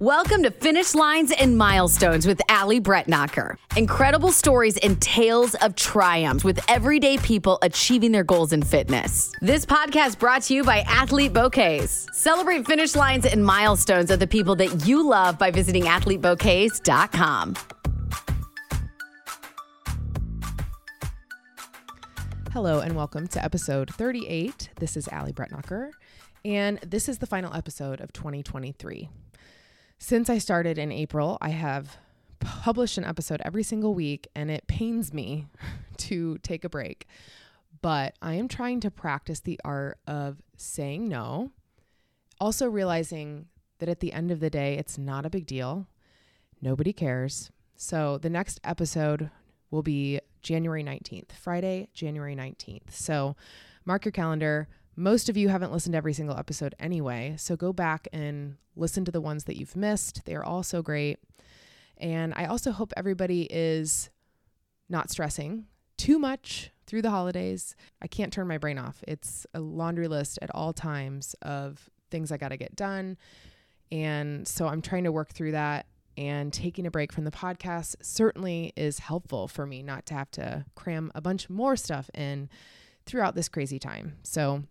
Welcome to Finish Lines and Milestones with Allie Bretnacher. Incredible stories and tales of triumphs with everyday people achieving their goals in fitness. This podcast brought to you by Athlete Bouquets. Celebrate finish lines and milestones of the people that you love by visiting athletebouquets.com. Hello and welcome to episode 38. This is Allie Bretnacher, and this is the final episode of 2023. Since I started in April, I have published an episode every single week, and it pains me to take a break. But I am trying to practice the art of saying no, also realizing that at the end of the day, it's not a big deal. Nobody cares. So the next episode will be January 19th, Friday, January 19th. So mark your calendar. Most of you haven't listened to every single episode anyway. So go back and listen to the ones that you've missed. They are all so great. And I also hope everybody is not stressing too much through the holidays. I can't turn my brain off. It's a laundry list at all times of things I got to get done. And so I'm trying to work through that and taking a break from the podcast certainly is helpful for me not to have to cram a bunch more stuff in throughout this crazy time. So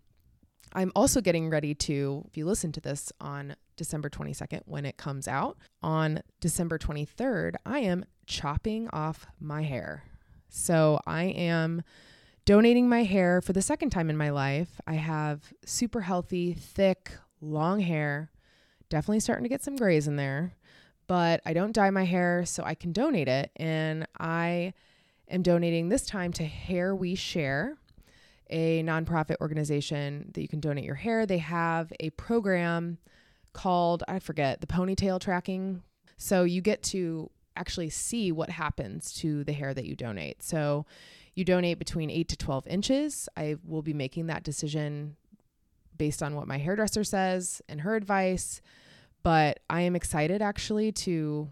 I'm also getting ready to, if you listen to this on December 22nd when it comes out, on December 23rd, I am chopping off my hair. So I am donating my hair for the second time in my life. I have super healthy, thick, long hair. Definitely starting to get some grays in there but I don't dye my hair, so I can donate it. And I am donating this time to Hair We Share, a nonprofit organization that you can donate your hair. They have a program called, I forget, the ponytail tracking. So you get to actually see what happens to the hair that you donate. So you donate between 8 to 12 inches. I will be making that decision based on what my hairdresser says and her advice but I am excited actually to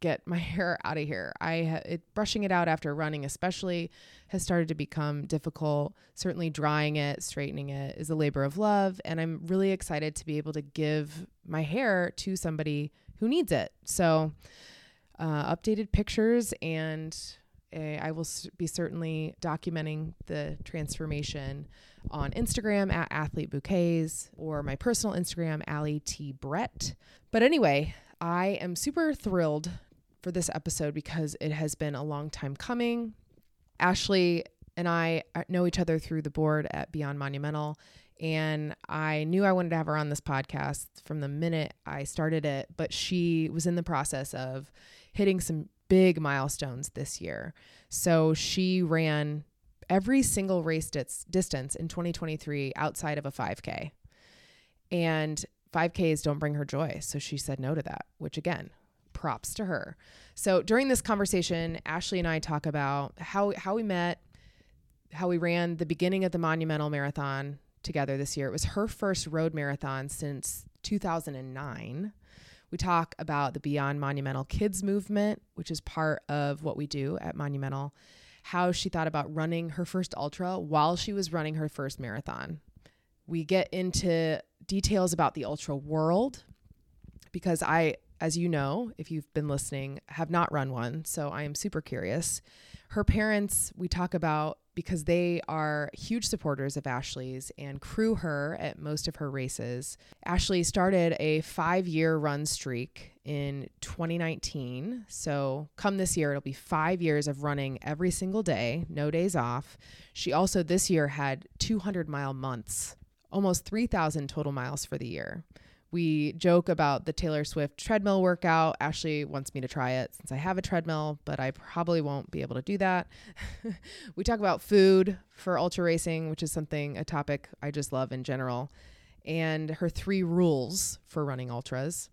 get my hair out of here. I it, brushing it out after running especially has started to become difficult. Certainly drying it, straightening it is a labor of love and I'm really excited to be able to give my hair to somebody who needs it. So uh, updated pictures and I will be certainly documenting the transformation on Instagram at Athlete Bouquets or my personal Instagram, Allie T. Brett. But anyway, I am super thrilled for this episode because it has been a long time coming. Ashley and I uh, know each other through the board at Beyond Monumental. And I knew I wanted to have her on this podcast from the minute I started it, but she was in the process of hitting some big milestones this year. So she ran every single race distance in 2023 outside of a 5K. And 5Ks don't bring her joy. So she said no to that, which again, props to her. So during this conversation, Ashley and I talk about how, how we met, how we ran the beginning of the Monumental Marathon together this year. It was her first road marathon since 2009. We talk about the Beyond Monumental Kids movement, which is part of what we do at Monumental, how she thought about running her first ultra while she was running her first marathon. We get into details about the ultra world because I, as you know, if you've been listening, have not run one. So I am super curious. Her parents, we talk about because they are huge supporters of Ashley's and crew her at most of her races. Ashley started a five year run streak in 2019. So, come this year, it'll be five years of running every single day, no days off. She also this year had 200 mile months, almost 3,000 total miles for the year. We joke about the Taylor Swift treadmill workout. Ashley wants me to try it since I have a treadmill, but I probably won't be able to do that. we talk about food for ultra racing, which is something, a topic I just love in general, and her three rules for running ultras.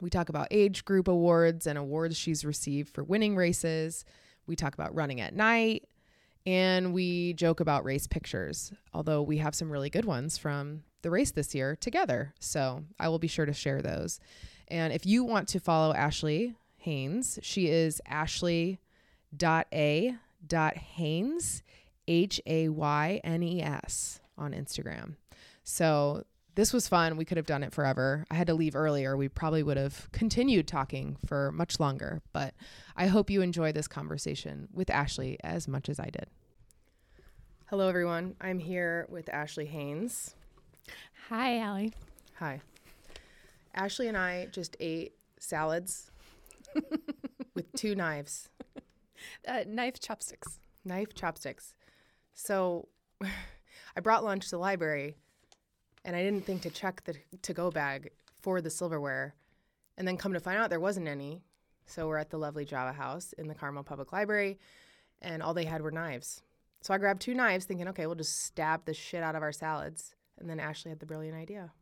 We talk about age group awards and awards she's received for winning races. We talk about running at night, and we joke about race pictures, although we have some really good ones from the race this year together. So I will be sure to share those. And if you want to follow Ashley Haynes, she is ashley.a.haynes, H A Y N E S, on Instagram. So this was fun. We could have done it forever. I had to leave earlier. We probably would have continued talking for much longer, but I hope you enjoy this conversation with Ashley as much as I did. Hello, everyone. I'm here with Ashley Haynes. Hi, Allie. Hi. Ashley and I just ate salads with two knives, Uh, knife chopsticks. knife chopsticks. So I brought lunch to the library and I didn't think to check the to go bag for the silverware. And then come to find out there wasn't any. So we're at the lovely Java House in the Carmel Public Library and all they had were knives. So I grabbed two knives thinking, okay, we'll just stab the shit out of our salads. And then Ashley had the brilliant idea.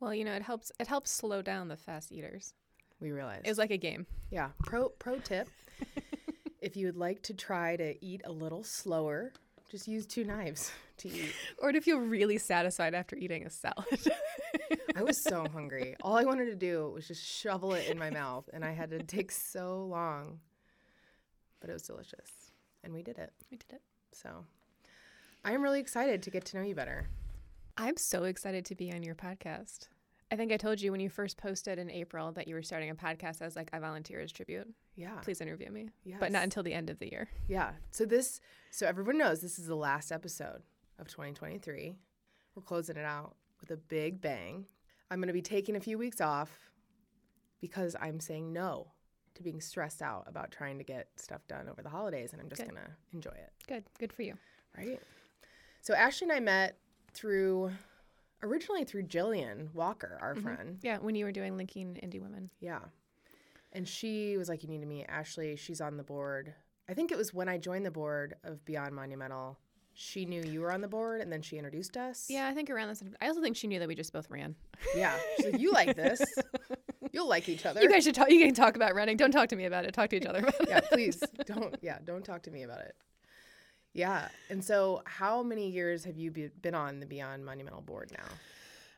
Well, you know, it helps. It helps slow down the fast eaters. We realized. It was like a game. Yeah. Pro pro tip. if you would like to try to eat a little slower, just use two knives to eat. Or to feel really satisfied after eating a salad. I was so hungry. All I wanted to do was just shovel it in my mouth and I had to take so long. But it was delicious. And we did it. we did it. So I am really excited to get to know you better. I'm so excited to be on your podcast. I think I told you when you first posted in April that you were starting a podcast. I was like, I volunteer as tribute. Yeah. Please interview me. Yes. But not until the end of the year. Yeah. So this so everyone knows this is the last episode of 2023. We're closing it out with a big bang. I'm going to be taking a few weeks off because I'm saying no to being stressed out about trying to get stuff done over the holidays and I'm just going to enjoy it, Good. Good for you. right? So Ashley and I met through originally through Jillian Walker, our mm-hmm. friend. Yeah, when you were doing Linking Indie Women. Yeah. And she was like, You need to meet Ashley. She's on the board. I think it was when I joined the board of Beyond Monumental. She knew you were on the board and then she introduced us. Yeah, I think around this. I also think she knew that we just both ran. Yeah. She's like, You like this. You'll like each other. You guys should talk. You can talk about running. Don't talk to me about it. Talk to each other about it. yeah, please don't. Yeah, don't talk to me about it. Yeah. And so, how many years have you be, been on the Beyond Monumental board now?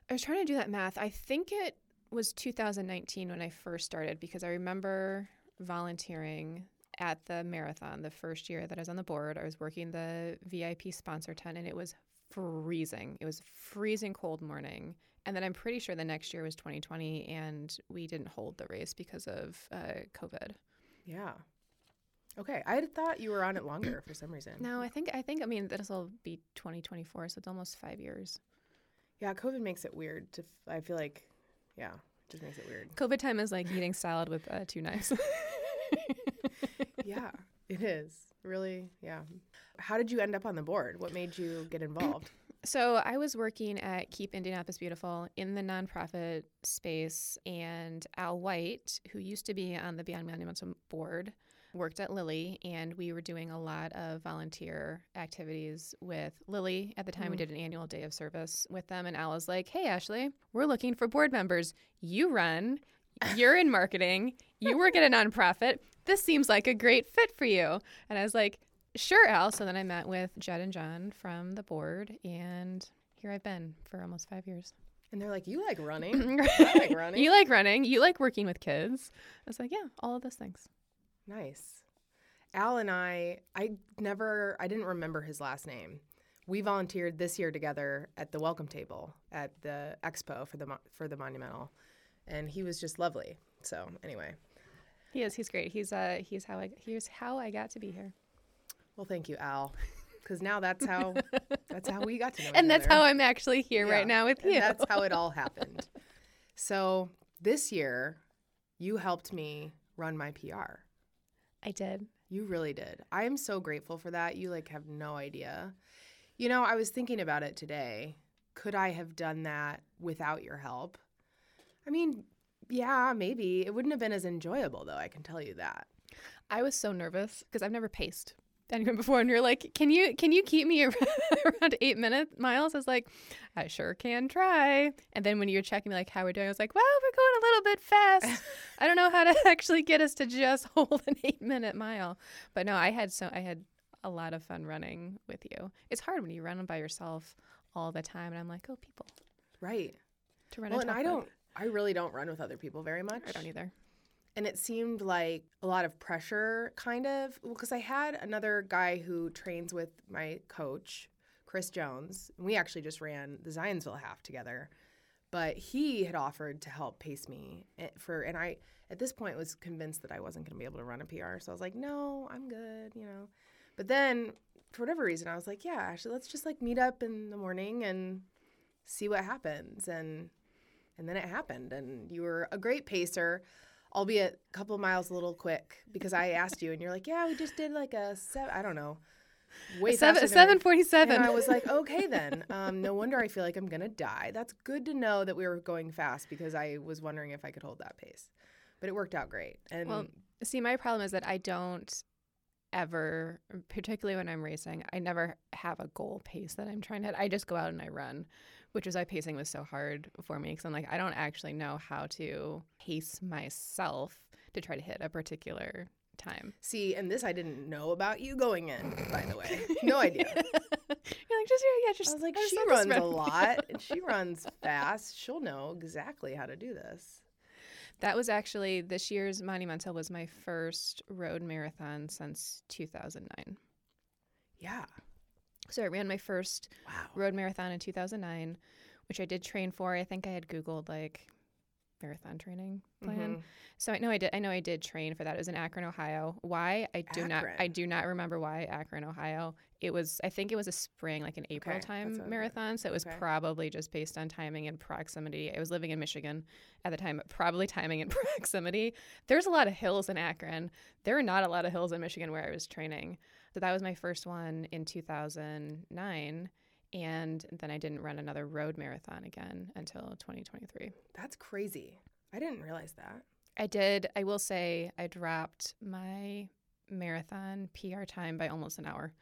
I was trying to do that math. I think it was 2019 when I first started because I remember volunteering at the marathon the first year that I was on the board. I was working the VIP sponsor tent and it was freezing. It was freezing cold morning. And then I'm pretty sure the next year was 2020 and we didn't hold the race because of uh, COVID. Yeah. Okay. I had thought you were on it longer for some reason. No, I think I think I mean this will be 2024, so it's almost five years. Yeah, COVID makes it weird. To f- I feel like, yeah, it just makes it weird. COVID time is like eating salad with uh, two knives. yeah, it is. Really, yeah. How did you end up on the board? What made you get involved? So I was working at Keep Indianapolis Beautiful in the nonprofit space, and Al White, who used to be on the Beyond Monumental board, worked at Lilly, and we were doing a lot of volunteer activities with Lilly. At the time, we mm. did an annual day of service with them, and Al was like, "Hey, Ashley, we're looking for board members. You run." You're in marketing. You work at a nonprofit. This seems like a great fit for you. And I was like, Sure, Al. So then I met with Jed and John from the board, and here I've been for almost five years. And they're like, "You like running? I like running. you like running. You like working with kids. I was like, yeah, all of those things. Nice." Al and I, I never, I didn't remember his last name. We volunteered this year together at the welcome table at the expo for the for the monumental, and he was just lovely. So anyway, He is. He's great. He's uh he's how I here's how I got to be here, well, thank you, Al, because now that's how that's how we got to know. and that's how I'm actually here Yeah, right now with and you. That's how it all happened. So this year, you helped me run my PR. I did. You really did. I am so grateful for that. You like have no idea. You know, I was thinking about it today. Could I have done that without your help? I mean, yeah, maybe. It wouldn't have been as enjoyable though, I can tell you that. I was so nervous because I've never paced before, and you're like, "Can you can you keep me around eight minute miles?" I was like, "I sure can try." And then when you were checking me like how we're doing, I was like, "Well, we're going a little bit fast. I don't know how to actually get us to just hold an eight minute mile." But no, I had so I had a lot of fun running with you. It's hard when you run by yourself all the time, and I'm like, "Oh, people Right. to run." Well, and I don't I really don't run with other people very much. I don't either. And it seemed like a lot of pressure kind of because i had another guy who trains with my coach Chris Jones. And we actually just ran the Zionsville half together. But he had offered to help pace me eh, for, and I at this point was convinced that I wasn't going to be able to run a PR. So I was like, no, I'm good, you know. But then for whatever reason, I was like, yeah, actually, let's just like meet up in the morning and see what happens. And and then it happened, and you were a great pacer, albeit a couple miles a little quick because I asked you, and you're like, yeah, we just did like a seven, I don't know, way seven faster than I- seven forty seven. and I was like, okay, then. Um, no wonder I feel like I'm gonna die. That's good to know that we were going fast because I was wondering if I could hold that pace. But it worked out great. And Well, see, my problem is that I don't ever, particularly when I'm racing, I never have a goal pace that I'm trying to hit. I just go out and I run, which is why pacing was so hard for me because I'm like, I don't actually know how to pace myself to try to hit a particular time. see, and this I didn't know about you going in, by the way. No idea. You're like, just yeah, just. I was like, just she runs a lot and she runs fast. She'll know exactly how to do this. That was actually this year's Monumental was my first road marathon since 2009. Yeah. So I ran my first Wow. road marathon in 2009, which I did train for. I think I had Googled like marathon training plan. Mhm. So I know I did. I know I did train for that. It was in Akron, Ohio. Why? I do not. I do not remember why Akron, Ohio. It was. I think it was a spring, like an April Okay, time what I thought. marathon. So it was Okay. probably just based on timing and proximity. I was living in Michigan at the time, probably timing and proximity. There's a lot of hills in Akron. There are not a lot of hills in Michigan where I was training. So that was my first one in 2009. And then I didn't run another road marathon again until 2023. That's crazy. I didn't realize that. I did. I will say I dropped my marathon PR time by almost an hour.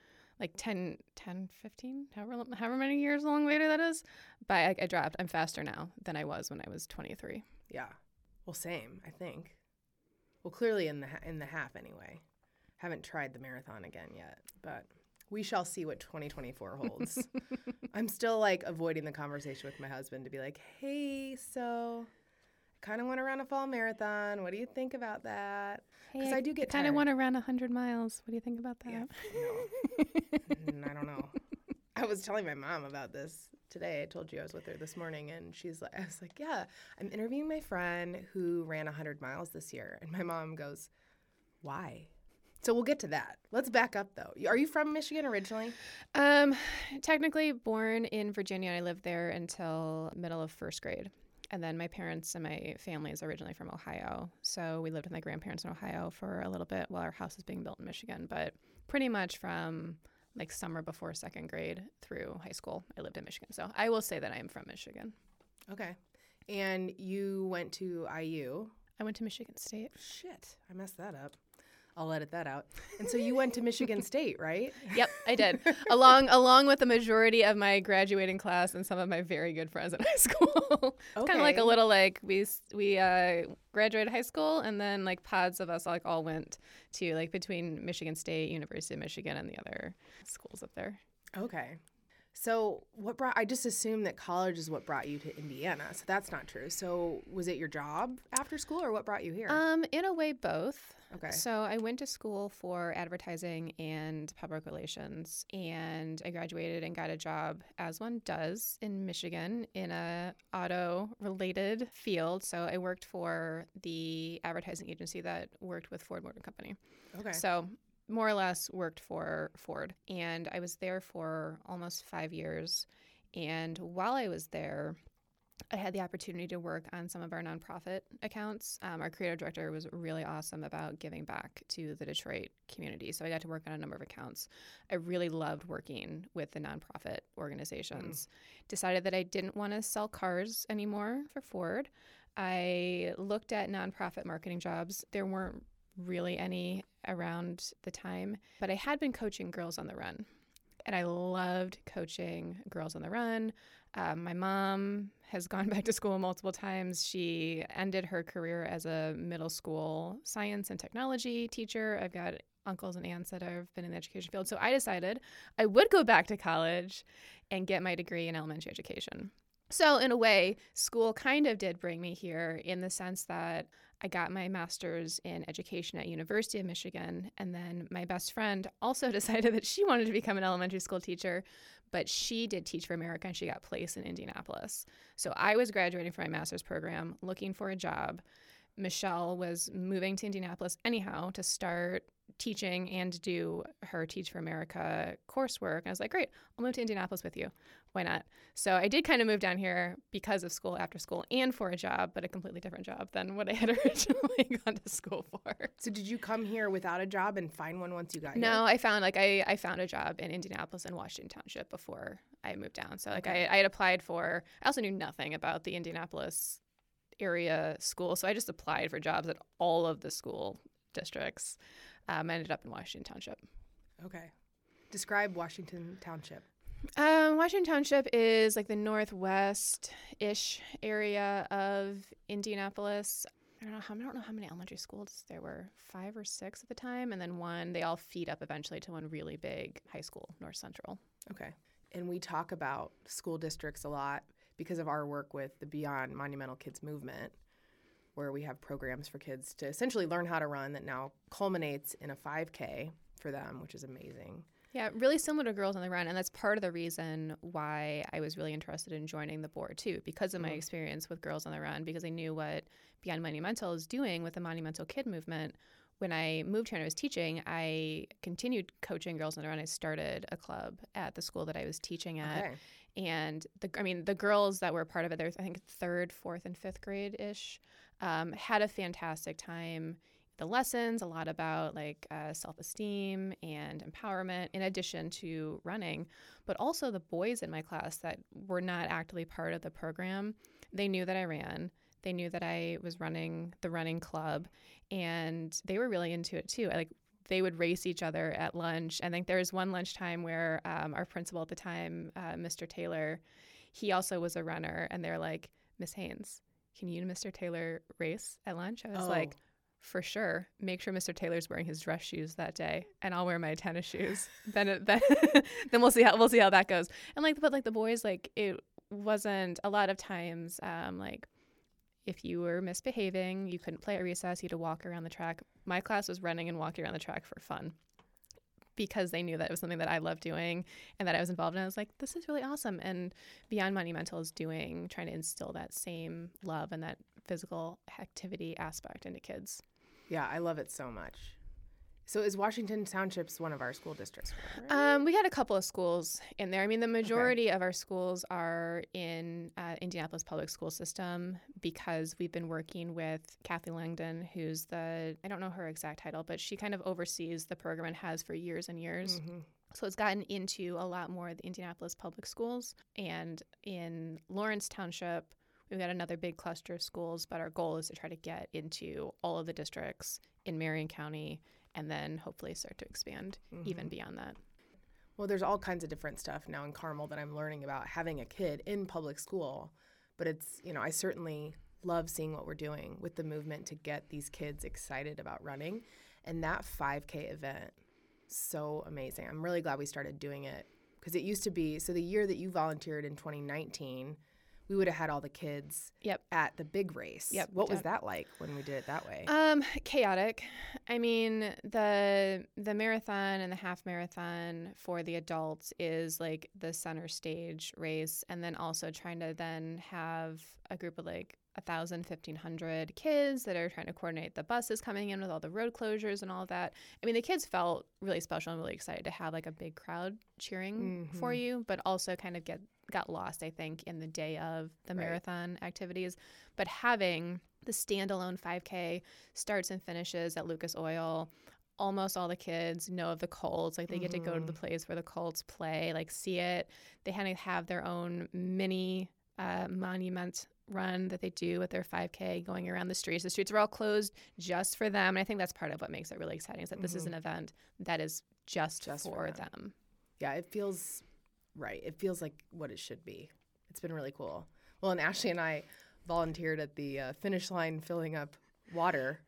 Like 10, 10 15, however, however many years long later that is. But I, I dropped. I'm faster now than I was when I was 23. Yeah. Well, same, I think. Well, clearly in the in the half anyway. Haven't tried the marathon again yet, but we shall see what 2024 holds. I'm still like avoiding the conversation with my husband to be like, "Hey, so I kind of want to run a fall marathon. What do you think about that?" Because I do get kind of want to run 100 miles. What do you think about that? Yeah, no. Mm, I don't know. I was telling my mom about this today. I told you I was with her this morning, and she's like, I was like, yeah, I'm interviewing my friend who ran 100 miles this year. And my mom goes, why? So we'll get to that. Let's back up though. Are you from Michigan originally? Um, technically born in Virginia. I lived there until middle of first grade. And then my parents and my family is originally from Ohio. So we lived with my grandparents in Ohio for a little bit while our house was being built in Michigan. But pretty much from like summer before second grade through high school, I lived in Michigan. So I will say that I am from Michigan. Okay. And you went to IU. I went to Michigan State. Shit, I messed that up. I'll edit that out. And so you went to Michigan State, right? Yep, I did. along along with the majority of my graduating class and some of my very good friends in high school. it's kind of like a little like we we uh, graduated high school and then like pods of us like all went to like between Michigan State, University of Michigan, and the other schools up there. Okay. So what brought I just assumed that college is what brought you to Indiana. So that's not true. So was it your job after school or what brought you here? Um, in a way, both. okay. So I went to school for advertising and public relations, and I graduated and got a job, as one does in Michigan, in a auto-related field. So I worked for the advertising agency that worked with Ford Motor Company. Okay. So more or less worked for Ford, and I was there for almost five years. And while I was there, I had the opportunity to work on some of our nonprofit accounts. Um, our creative director was really awesome about giving back to the Detroit community. So I got to work on a number of accounts. I really loved working with the nonprofit organizations. Decided that I didn't want to sell cars anymore for Ford. I looked at nonprofit marketing jobs. There weren't really any around the time, but I had been coaching Girls on the Run. And I loved coaching Girls on the Run. Um, my mom has gone back to school multiple times. She ended her career as a middle school science and technology teacher. I've got uncles and aunts that have been in the education field. So I decided I would go back to college and get my degree in elementary education. So, in a way, school kind of did bring me here in the sense that I got my master's in education at University of Michigan, and then my best friend also decided that she wanted to become an elementary school teacher, but she did Teach for America and she got placed in Indianapolis. So I was graduating from my master's program, looking for a job. Michelle was moving to Indianapolis anyhow to start teaching and do her Teach for America coursework. And I was like, great, I'll move to Indianapolis with you. Why not? So I did kind of move down here because of school, after school, and for a job, but a completely different job than what I had originally gone to school for. So did you come here without a job and find one once you got No, here? No, I found like I, I found a job in Indianapolis and Washington Township before I moved down. So like Okay. I, I had applied for I also knew nothing about the Indianapolis area school. So I just applied for jobs at all of the school districts. Um, I ended up in Washington Township. Okay. Describe Washington Township. Um, Washington Township is like the northwest ish area of Indianapolis. I don't know how I don't know how many elementary schools there were, five or six at the time, and then one. They all feed up eventually to one really big high school, North Central. Okay. And we talk about school districts a lot because of our work with the Beyond Monumental Kids movement, where we have programs for kids to essentially learn how to run that now culminates in a 5K for them, which is amazing. Yeah, really similar to Girls on the Run. And that's part of the reason why I was really interested in joining the board, too, because of my Mhm. experience with Girls on the Run, because I knew what Beyond Monumental is doing with the Monumental Kid movement. When I moved here and I was teaching, I continued coaching Girls on the Run. I started a club at the school that I was teaching at. Okay. And the, I mean, the girls that were part of it, there was, I think, third, fourth, and fifth grade ish, um, had a fantastic time. The lessons, a lot about like uh, self esteem and empowerment, in addition to running. But also the boys in my class that were not actively part of the program, they knew that I ran. They knew that I was running the running club, and they were really into it too. I, like they would race each other at lunch. I think there was one lunchtime where um, our principal at the time, uh, Mr. Taylor, he also was a runner, and they're like, Miss Haynes, can you and Mr. Taylor race at lunch? I was Oh. like, for sure. Make sure Mr. Taylor's wearing his dress shoes that day, and I'll wear my tennis shoes. then, it, then, then we'll see how we'll see how that goes. And like, but like the boys, like it wasn't a lot of times, um, like if you were misbehaving, you couldn't play at recess, you had to walk around the track. My class was running and walking around the track for fun because they knew that it was something that I loved doing and that I was involved in. I was like, this is really awesome. And Beyond Monumental is doing, trying to instill that same love and that physical activity aspect into kids. Yeah, I love it so much. So is Washington Township's one of our school districts? Um, we had a couple of schools in there. I mean, the majority of our schools are in uh, Indianapolis public school system because we've been working with Kathy Langdon, who's the I don't know her exact title, but she kind of oversees the program and has for years and years. Mhm. So it's gotten into a lot more of the Indianapolis public schools. And in Lawrence Township, we've got another big cluster of schools, but our goal is to try to get into all of the districts in Marion County and then hopefully start to expand even mm-hmm. beyond that. Well, there's all kinds of different stuff now in Carmel that I'm learning about having a kid in public school. But it's, you know, I certainly love seeing what we're doing with the movement to get these kids excited about running. And that 5K event, so amazing. I'm really glad we started doing it because it used to be so the year that you volunteered in 2019, we would have had all the kids Yep. at the big race. Yep, What was that like when we did it that way? Um, chaotic. I mean, the the marathon and the half marathon for the adults is like the center stage race, and then also trying to then have a group of like a thousand, fifteen hundred kids that are trying to coordinate the buses coming in with all the road closures and all of that. I mean, the kids felt really special and really excited to have like a big crowd cheering for Mhm. you, but also kind of get got lost, I think, in the day of the Right. marathon activities. But having the standalone 5K starts and finishes at Lucas Oil. Almost all the kids know of the Colts. Like they get to go to the place where the Colts play, like see it. They kind of have their own mini uh, monument run that they do with their 5K going around the streets. The streets are all closed just for them. And I think that's part of what makes it really exciting is that this is an event that is just, Just for for, them. them. Yeah, it feels right. It feels like what it should be. It's been really cool. Well, and Ashley and I volunteered at the uh, finish line filling up water.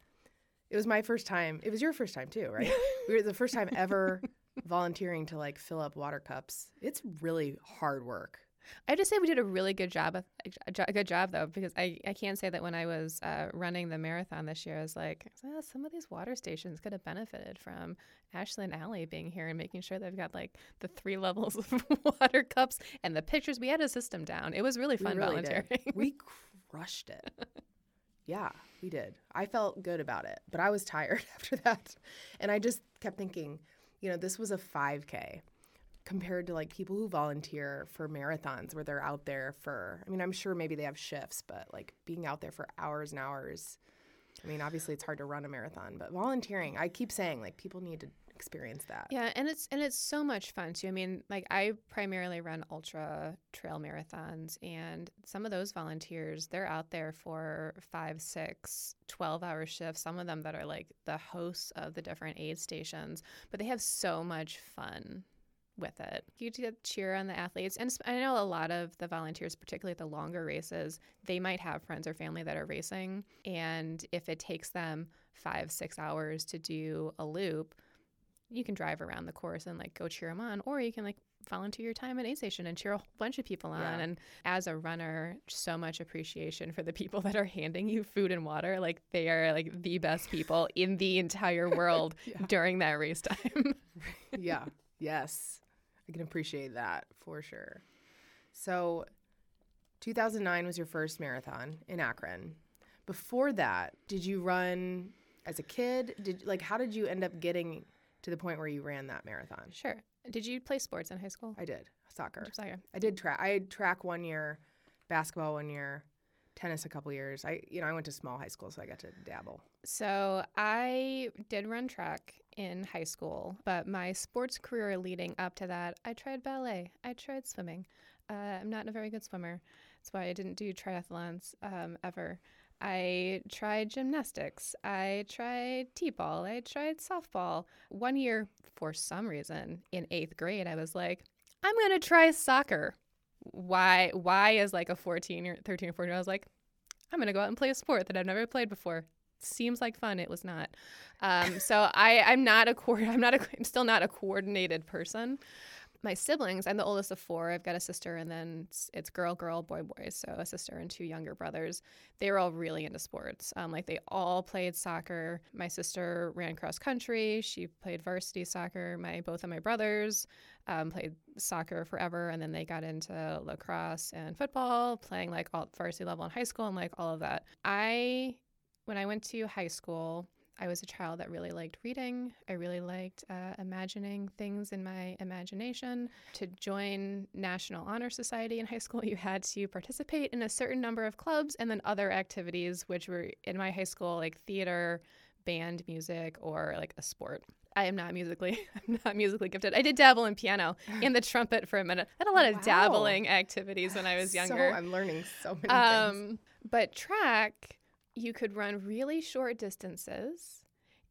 It was my first time. It was your first time too, right? we were the first time ever volunteering to like fill up water cups. It's really hard work. I have to say we did a really good job, a good job though, because I, I can't say that when I was uh, running the marathon this year, I was like, oh, some of these water stations could have benefited from Ashley and Allie being here and making sure they've got like the three levels of water cups and the pictures. We had a system down. It was really fun we really volunteering. Did. We crushed it. yeah, we did. I felt good about it, but I was tired after that. And I just kept thinking, you know, this was a 5K compared to like people who volunteer for marathons where they're out there for I mean I'm sure maybe they have shifts but like being out there for hours and hours I mean obviously it's hard to run a marathon but volunteering I keep saying like people need to experience that. Yeah, and it's and it's so much fun too. I mean, like I primarily run ultra trail marathons and some of those volunteers, they're out there for five, six, 12 hour shifts, some of them that are like the hosts of the different aid stations, but they have so much fun with it. You get cheer on the athletes. And I know a lot of the volunteers, particularly at the longer races, they might have friends or family that are racing. And if it takes them five, six hours to do a loop, you can drive around the course and like go cheer them on, or you can like volunteer your time at aid station and cheer a whole bunch of people on. Yeah. And as a runner, so much appreciation for the people that are handing you food and water. Like they are like the best people in the entire world Yeah. during that race time. yeah. Yes. I can appreciate that for sure. So, 2009 was your first marathon in Akron. Before that, did you run as a kid? Did like how did you end up getting to the point where you ran that marathon? sure. Did you play sports in high school? I did soccer. Soccer. I did track. I had track one year, basketball one year, tennis a couple years. I you know I went to small high school, so I got to dabble. So I did run track in high school, but my sports career leading up to that, I tried ballet. I tried swimming. Uh, I'm not a very good swimmer. That's why I didn't do triathlons um, ever. I tried gymnastics. I tried t-ball. I tried softball. One year, for some reason, in eighth grade, I was like, I'm gonna try soccer. Why? Why is like a 14 or 13 or 14? I was like, I'm gonna go out and play a sport that I've never played before seems like fun. It was not. Um, so I, I'm not a co- I'm not a, I'm still not a coordinated person. My siblings, I'm the oldest of four. I've got a sister, and then it's, it's girl, girl, boy, boy. So a sister and two younger brothers. They were all really into sports. Um, like they all played soccer. My sister ran cross country. She played varsity soccer. My both of my brothers um, played soccer forever, and then they got into lacrosse and football, playing like all varsity level in high school and like all of that. I when I went to high school, I was a child that really liked reading. I really liked uh, imagining things in my imagination. To join National Honor Society in high school, you had to participate in a certain number of clubs and then other activities, which were in my high school, like theater, band music, or like a sport. I am not musically, I'm not musically gifted. I did dabble in piano and the trumpet for a minute. I had a lot of Wow. dabbling activities when I was younger. So. I'm learning so many things. Um, but track, you could run really short distances,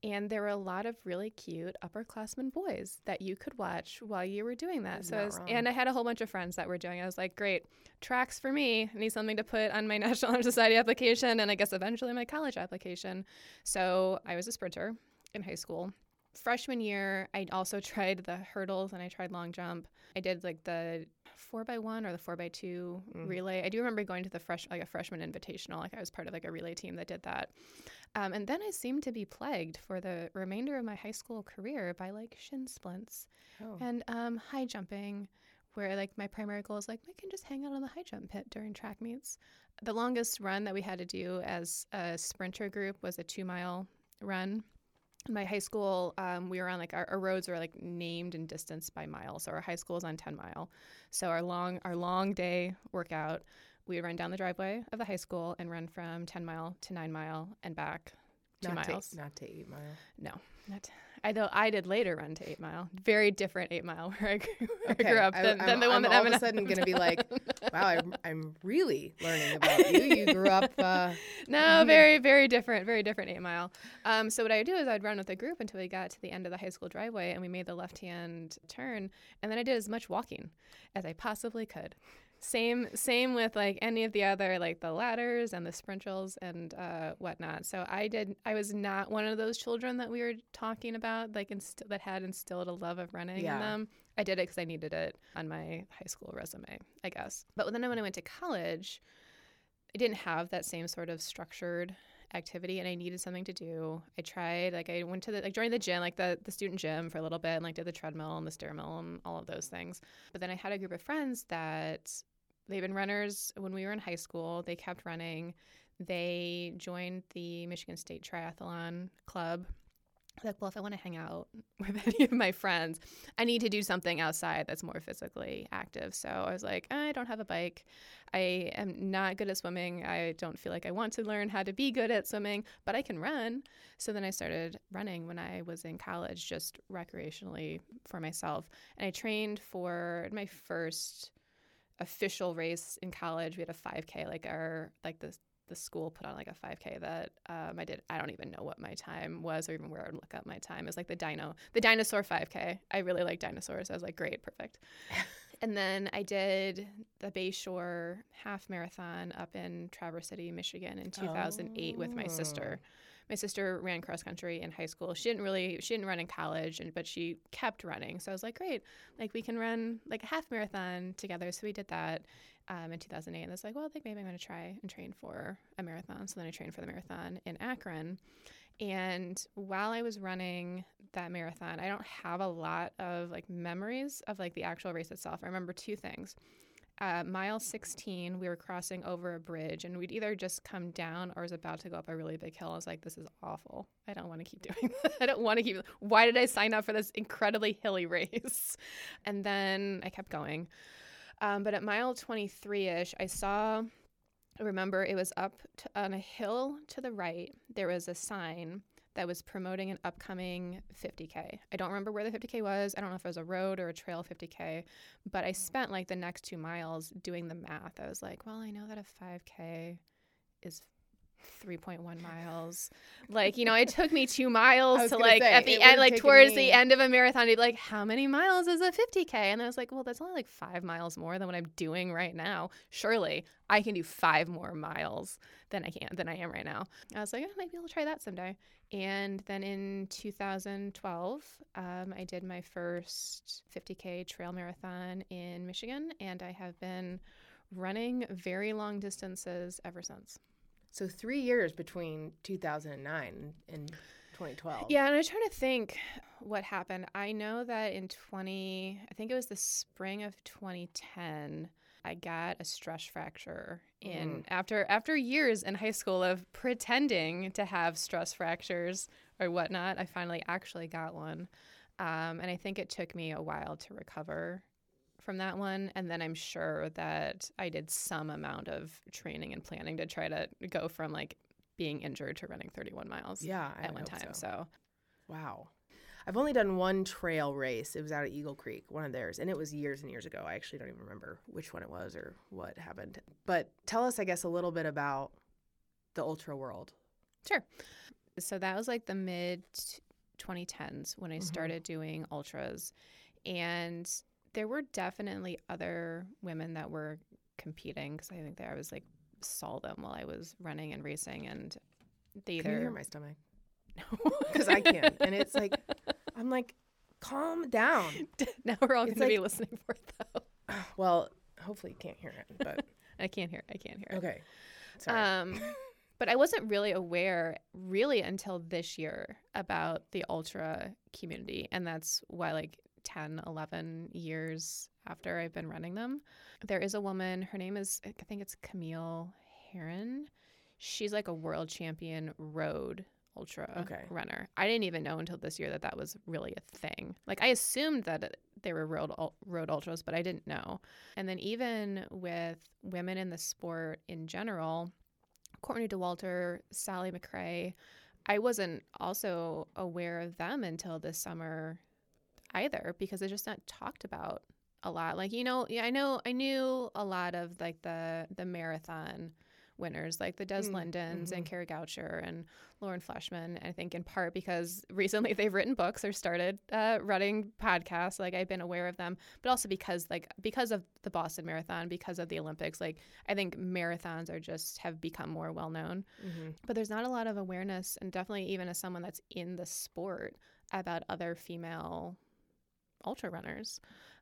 and there were a lot of really cute upperclassmen boys that you could watch while you were doing that. So, I was, and I had a whole bunch of friends that were doing. it. I was like, great, tracks for me. I need something to put on my National Honor Society application, and I guess eventually my college application. So I was a sprinter in high school. Freshman year, I also tried the hurdles and I tried long jump. I did like the four by one or the four by two Mm. relay. I do remember going to the fresh like a freshman invitational. Like I was part of like a relay team that did that. Um, and then I seemed to be plagued for the remainder of my high school career by like shin splints oh. and um, high jumping, where like my primary goal is like I can just hang out on the high jump pit during track meets. The longest run that we had to do as a sprinter group was a two mile run. My high school, um, we were on like our, our roads were like named and distanced by mile. So our high school is on 10 mile. So our long our long day workout, we would run down the driveway of the high school and run from 10 mile to 9 mile and back two not miles. To, not to eight mile. No, not. I though I did later run to Eight Mile. Very different Eight Mile where I grew, where I grew up I- than, I'm, than the one I'm that all Eminem of a sudden going to be like, wow, I'm, I'm really learning about you. You grew up. Uh, no, very very different, very different Eight Mile. Um, so what I would do is I'd run with a group until we got to the end of the high school driveway and we made the left hand turn, and then I did as much walking as I possibly could. Same same with like any of the other like the ladders and the sprintals and uh, whatnot. So I did. I was not one of those children that we were talking about, like inst- that had instilled a love of running Yeah. in them. I did it because I needed it on my high school resume, I guess. But then when I went to college, I didn't have that same sort of structured activity and I needed something to do. I tried like I went to the like joined the gym, like the the student gym for a little bit and like did the treadmill and the stair mill and all of those things. But then I had a group of friends that they've been runners when we were in high school. They kept running. They joined the Michigan State Triathlon Club. Like, well, if I want to hang out with any of my friends, I need to do something outside that's more physically active. So I was like, I don't have a bike. I am not good at swimming. I don't feel like I want to learn how to be good at swimming, but I can run. So then I started running when I was in college, just recreationally for myself. And I trained for my first official race in college. We had a 5K, like our, like the, the school put on like a 5K that um, I did. I don't even know what my time was or even where I would look up my time. It was like the dino, the dinosaur 5K. I really like dinosaurs. I was like, great, perfect. and then I did the Bayshore half marathon up in Traverse City, Michigan in 2008 with my sister. My sister ran cross country in high school. She didn't really, she didn't run in college, and but she kept running. So I was like, great, like we can run like a half marathon together. So we did that um, in 2008. And I was like, well, I think maybe I'm going to try and train for a marathon. So then I trained for the marathon in Akron. And while I was running that marathon, I don't have a lot of like memories of like the actual race itself. I remember two things. Uh, mile 16, we were crossing over a bridge and we'd either just come down or was about to go up a really big hill. I was like, this is awful. I don't want to keep doing this. I don't want to keep. Why did I sign up for this incredibly hilly race? And then I kept going. Um, but at mile 23 ish, I saw, I remember it was up to, on a hill to the right. There was a sign that was promoting an upcoming 50K. I don't remember where the 50K was. I don't know if it was a road or a trail 50K, but I mm. spent like the next two miles doing the math. I was like, well, I know that a 5K is 3.1 miles. Like, you know, it took me two miles to like say, at the end, like towards me- the end of a marathon, to be like, how many miles is a 50K? And I was like, well, that's only like five miles more than what I'm doing right now. Surely I can do five more miles than I can than I am right now. I was like, oh, maybe I'll try that someday. And then in 2012, um, I did my first 50K trail marathon in Michigan, and I have been running very long distances ever since. So three years between 2009 and 2012. Yeah, and I'm trying to think what happened. I know that in 20, I think it was the spring of 2010, I got a stress fracture in after after years in high school of pretending to have stress fractures or whatnot. I finally actually got one, um, and I think it took me a while to recover from that one. And then I'm sure that I did some amount of training and planning to try to go from like being injured to running 31 miles Yeah, I at one time. so. So. Wow. I've only done one trail race. It was out at Eagle Creek, one of theirs, and it was years and years ago. I actually don't even remember which one it was or what happened. But tell us, I guess, a little bit about the ultra world. Sure. So that was like the mid 2010s when I Mhm. started doing ultras. And there were definitely other women that were competing because I think that I was like saw them while I was running and racing and they Can you hear my stomach? No, because I can't and it's like I'm like, calm down. now we're all going to be listening for it though. Well, hopefully you can't hear it, but I can't hear. It. I can't hear. it. okay. Sorry. Um, but I wasn't really aware really until this year about the ultra community. And that's why, like 10, 11 years after I've been running them, there is a woman. Her name is, I think it's Camille Herron. She's like a world champion road ultra Okay. runner. I didn't even know until this year that that was really a thing. Like I assumed that they were road road ultras, but I didn't know. And then even with women in the sport in general, Courtney Dauwalter, Sally McRae, I wasn't also aware of them until this summer either because it's just not talked about a lot. Like, you know, yeah, I know I knew a lot of like the the marathon winners like the Des Mm, Lindens and mhm. Kara Goucher and Lauren Fleshman. I think in part because recently they've written books or started uh, running podcasts. Like I've been aware of them, but also because like because of the Boston Marathon, because of the Olympics. Like I think marathons are just have become more well known. Mm-hmm. But there's not a lot of awareness, and definitely even as someone that's in the sport about other female ultra runners.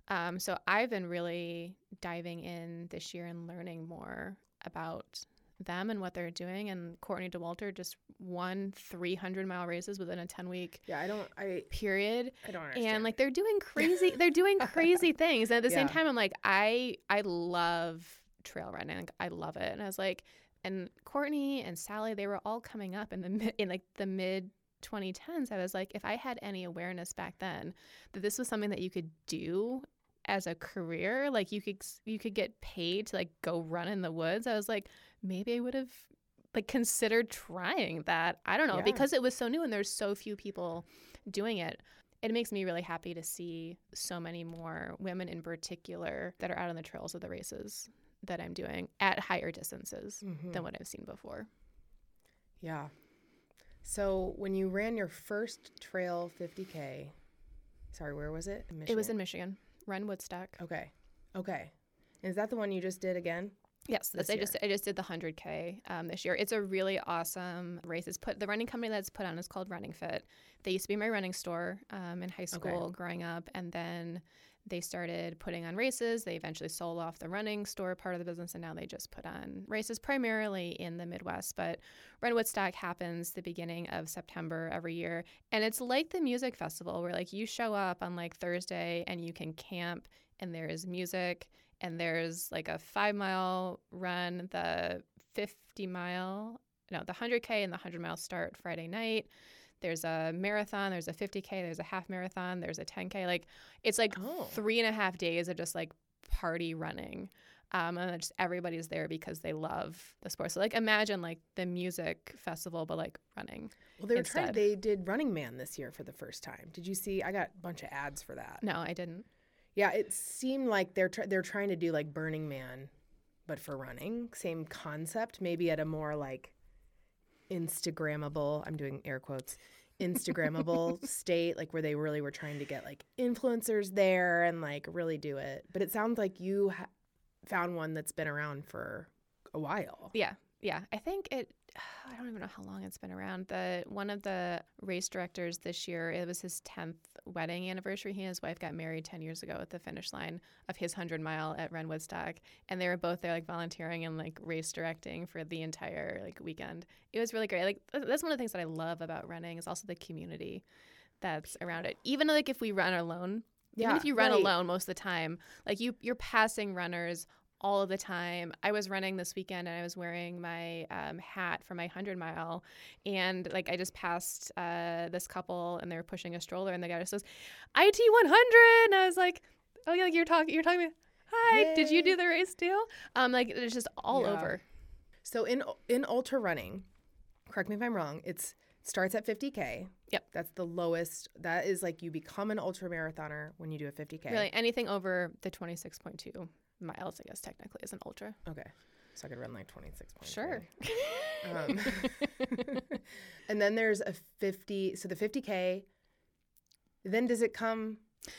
Um, so I've been really diving in this year and learning more about them and what they're doing. And Courtney Dauwalter just won 300 mile races within a 10 week Yeah, I don't. I period I don't understand. and like they're doing crazy they're doing crazy things and at the same time i'm like i i love trail running i love it and i was like and courtney and sally they were all coming up in the mid in like the mid 2010s i was like if i had any awareness back then that this was something that you could do as a career like you could you could get paid to like go run in the woods i was like maybe i would have like considered trying that i don't know Yeah. because it was so new and there's so few people doing it it makes me really happy to see so many more women in particular that are out on the trails of the races that I'm doing at higher distances Mhm. than what I've seen before. Yeah. So when you ran your first trail 50k, sorry, where was it? It was in Michigan, Run Woodstock. Okay. Okay. Is that the one you just did again? Yes, this I just I just did the 100k um, this year. It's a really awesome race. It's put the running company that's put on is called Running Fit. They used to be my running store um, in high school growing up, and then they started putting on races. They eventually sold off the running store part of the business, and now they just put on races primarily in the Midwest. But Run Woodstock happens the beginning of September every year, and it's like the music festival where like you show up on like Thursday and you can camp, and there is music and there's like a five mile run, the 50 mile, no, the 100K and the 100 mile start Friday night. There's a marathon, there's a 50K, there's a half marathon, there's a 10K. Like it's like Oh. three and a half days of just like party running. Um, and just everybody's there because they love the sport. So like imagine like the music festival, but like running. Well, they were trying. They did Running Man this year for the first time. Did you see? I got a bunch of ads for that. No, I didn't. Yeah, it seemed like they're tr- they're trying to do like Burning Man, but for running. Same concept, maybe at a more like Instagrammable. I'm doing air quotes. Instagrammable state, like where they really were trying to get like influencers there and like really do it. But it sounds like you ha- found one that's been around for a while. Yeah, yeah. I think it. I don't even know how long it's been around. The one of the race directors this year, it was his tenth wedding anniversary. He and his wife got married ten years ago at the finish line of his hundred mile at Run Woodstock, and they were both there, like volunteering and like race directing for the entire like weekend. It was really great. Like that's one of the things that I love about running is also the community that's around it. Even like if we run alone, even Yeah, if you run right. alone most of the time, like you you're passing runners all of the time. I was running this weekend and I was wearing my um, hat for my 100 mile. And like I just passed uh, this couple and they were pushing a stroller and the guy just goes, IT 100. And I was like, oh, yeah, like you're talking, you're talking to me. Hi, did you do the race too? Um, like it's just all Yeah. over. So in in ultra running, correct me if I'm wrong, it's starts at 50k. Yep. That's the lowest. That is like you become an ultra marathoner when you do a 50k. Really, anything over the 26.2 miles, I guess, technically is an ultra. Okay. So I could run like 26 points. Sure. Um, and then there's a 50. So the 50K, then does it come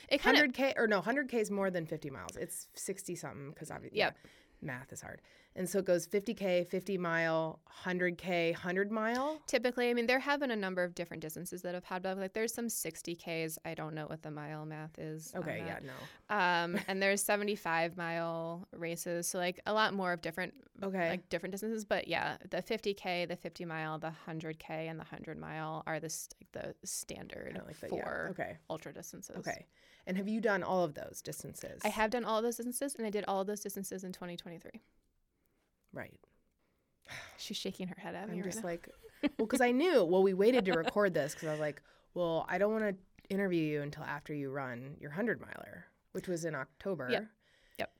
It kind of 100K? Or no, 100K is more than 50 miles. It's 60 something because obviously Yep. Math is hard. And so it goes 50K, 50 mile, 100K, 100 mile. Typically, I mean, there have been a number of different distances that have had, but like there's some 60Ks. I don't know what the mile math is. Okay, yeah, no. Um, and there's 75 mile races. So like a lot more of different, Okay. like different distances. But yeah, the 50K, the 50 mile, the 100K, and the 100 mile are the, st- the standard like yeah. for Okay. ultra distances. Okay. And have you done all of those distances? I have done all of those distances, and I did all of those distances in 2023. Right. She's shaking her head at me I'm right just now. like, well, because I knew. Well, we waited to record this because I was like, well, I don't want to interview you until after you run your hundred miler, which was in October. Yep. Yep.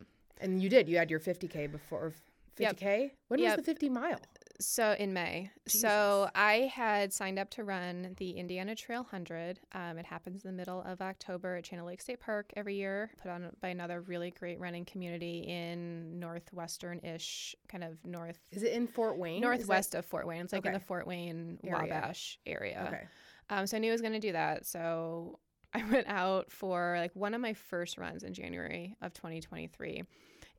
And you did. You had your 50k before. Yep. 50k. When Yep. was the 50 mile? So in May. So I had signed up to run the Indiana Trail 100. Um, it happens in the middle of October at Chain O'Lakes State Park every year, put on by another really great running community in northwestern-ish, kind of north Is it in Fort Wayne? Is that- northwest of Fort Wayne. It's like in the Fort Wayne Area. Wabash area. Okay. Um, so I knew I was going to do that. So I went out for like one of my first runs in January of 2023.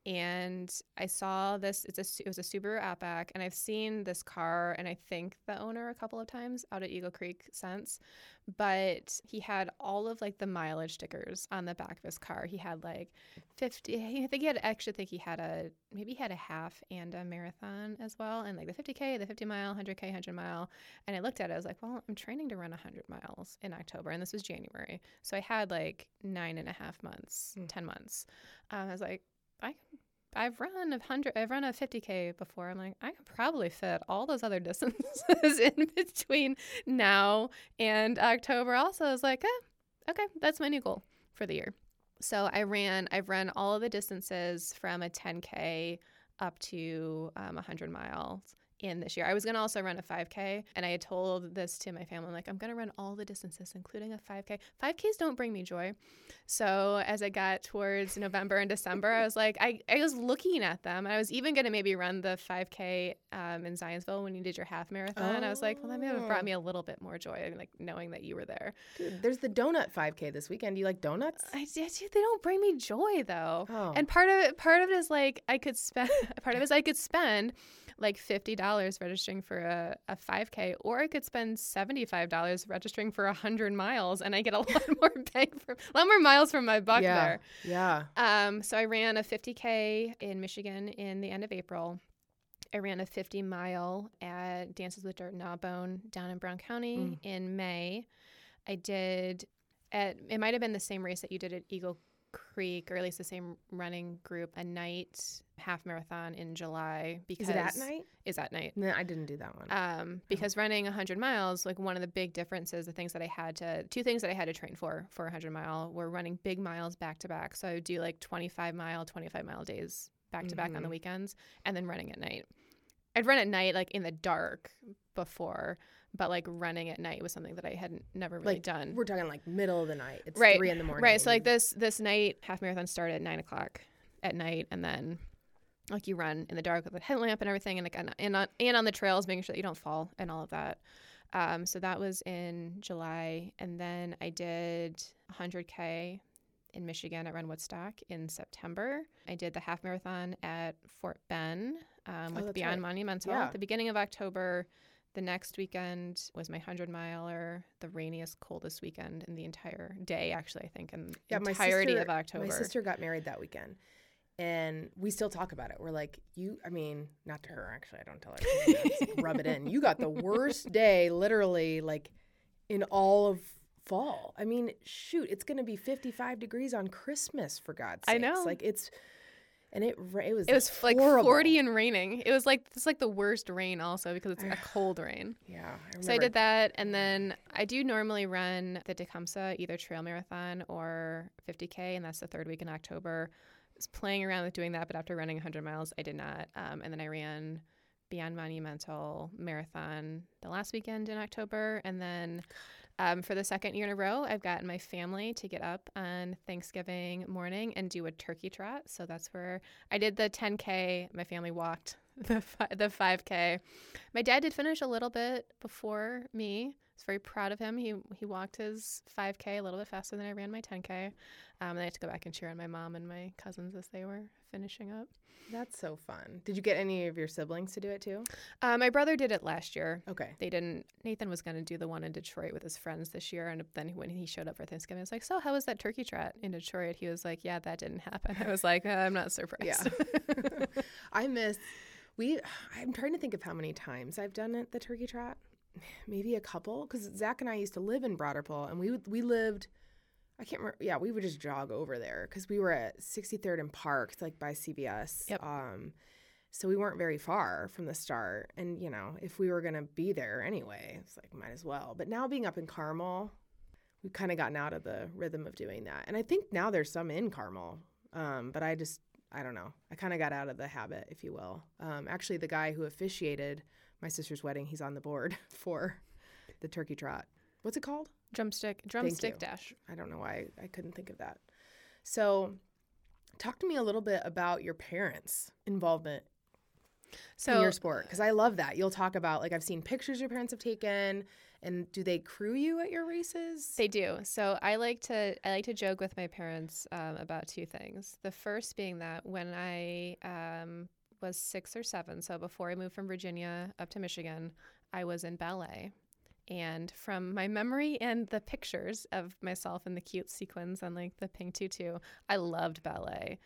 And I saw this. It's a it was a Subaru Outback, and I've seen this car, and I think the owner a couple of times out at Eagle Creek since. But he had all of like the mileage stickers on the back of his car. He had like 50. I think he had actually think he had a maybe he had a half and a marathon as well, and like the 50k, the 50 mile, 100k, 100 mile. And I looked at it, I was like, well, I'm training to run 100 miles in October, and this was January. So I had like nine and a half months, Mm. 10 months. Um, I was like, I, I've run a 100, I've run a 50K before. I'm like, I could probably fit all those other distances in between now and October. Also, I was like, eh, okay, that's my new goal for the year. So I ran, I've run all of the distances from a 10K up to um, 100 miles in this year. I was going to also run a 5K, and I had told this to my family. I'm like, I'm going to run all the distances, including a 5K. 5Ks don't bring me joy. So as I got towards November and December, I was like, I, I was looking at them. I was even going to maybe run the 5K um, in Zionsville when you did your half marathon. I was like, well, that may have brought Oh. me a little bit more joy, like knowing that you were there. Dude, there's the donut 5K this weekend. Do you like donuts? I, I- they don't bring me joy though. Oh. And part of it, part of it is like I could spend. Part of it is I could spend like fifty dollars registering for a, a 5K, or I could spend seventy five dollars registering for hundred miles, and I get a lot more bang for a lot more miles from my buck yeah. there. Yeah. Um, so I ran a 50K in Michigan in the end of April. I ran a 50 mile at Dances with Dirt and Gnawbone down in Brown County Mm. in May. I did at it might have been the same race that you did at Eagle Creek, or at least the same running group, a night half marathon in July. Because Is it at night? Is at night. No, I didn't do that one. Um, because running 100 miles, like one of the big differences, the things that I had to, two things that I had to train for for a 100 mile were running big miles back to back. So I would do like 25 mile, 25 mile days back to back on the Mhm. weekends, and then running at night. I'd run at night, like in the dark before, but like running at night was something that I hadn't never really Like, done. We're talking like middle of the night. It's Right, three in the morning. Right. So like this this night half marathon started at nine o'clock at night, and then like you run in the dark with a headlamp and everything, and like and and on, and on the trails, making sure that you don't fall and all of that. Um, so that was in July, and then I did 100k in Michigan at Run Woodstock in September. I did the half marathon at Fort Ben um, Oh, with Beyond right. Monumental Yeah. at the beginning of October. The next weekend was my 100 miler, the rainiest, coldest weekend in the entire day, actually, I think, in Yeah, entirety sister- of October. My sister got married that weekend. And we still talk about it. We're like, you, I mean, not to her, actually. I don't tell her. Rub it in. You got the worst day, literally, like in all of fall. I mean, shoot, it's going to be 55 degrees on Christmas, for God's sake. I know. Like, it's, and it, ra- it was, it was like 40 and raining. It was like, it's like the worst rain also because it's a cold rain. Yeah. I So I did that, and then I do normally run the Tecumseh, either trail marathon or 50k, and that's the third week in October. I was playing around with doing that, but after running 100 miles, I did not. Um, and then I ran Beyond Monumental Marathon the last weekend in October, and then um, for the second year in a row, I've gotten my family to get up on Thanksgiving morning and do a turkey trot. So that's where I did the 10k. My family walked the fi- the 5k. My dad did finish a little bit before me. I was very proud of him. He he walked his 5k a little bit faster than I ran my 10k. Um, and I had to go back and cheer on my mom and my cousins as they were finishing up. That's so fun. Did you get any of your siblings to do it too? Uh, my brother did it last year. Okay. They didn't. Nathan was going to do the one in Detroit with his friends this year, and then when he showed up for Thanksgiving, I was like, "So, how was that turkey trot in Detroit?" He was like, "Yeah, that didn't happen." I was like, uh, "I'm not surprised." Yeah. I miss we I'm trying to think of how many times I've done it the turkey trot. Maybe a couple cuz Zach and I used to live in Broad Ripple and we would- we lived I can't remember yeah, we would just jog over there cuz we were at 63rd and Park like by cbs Yep. Um so we weren't very far from the start and you know, if we were going to be there anyway, it's like might as well. But now being up in Carmel, we've kind of gotten out of the rhythm of doing that. And I think now there's some in Carmel. Um, but I just I don't know. I kind of got out of the habit, if you will. Um, actually, the guy who officiated my sister's wedding, he's on the board for the turkey trot. What's it called? Drumstick, drumstick dash. I don't know why I couldn't think of that. So, talk to me a little bit about your parents' involvement So in your sport because I love that. You'll talk about like I've seen pictures your parents have taken, and do they crew you at your races? They do. So I like to I like to joke with my parents um, about two things. The first being that when I um, was six or seven, so before I moved from Virginia up to Michigan, I was in ballet. And from my memory and the pictures of myself in the cute sequins and like the pink tutu, I loved ballet.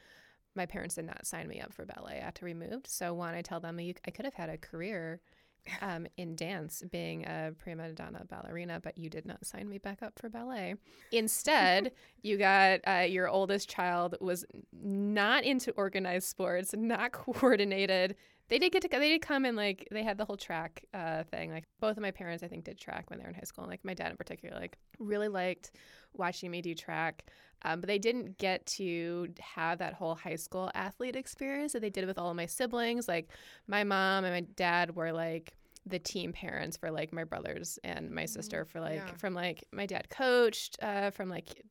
My parents did not sign me up for ballet after we moved. So when I tell them I could have had a career um, in dance, being a prima donna ballerina, but you did not sign me back up for ballet. Instead, you got uh, your oldest child was not into organized sports, not coordinated. They did get to they did come and like they had the whole track uh, thing. Like both of my parents, I think, did track when they were in high school. And, like my dad in particular, like really liked watching me do track. Um, but they didn't get to have that whole high school athlete experience that they did with all of my siblings. Like my mom and my dad were like the team parents for like my brothers and my sister for like yeah. from like my dad coached uh, from like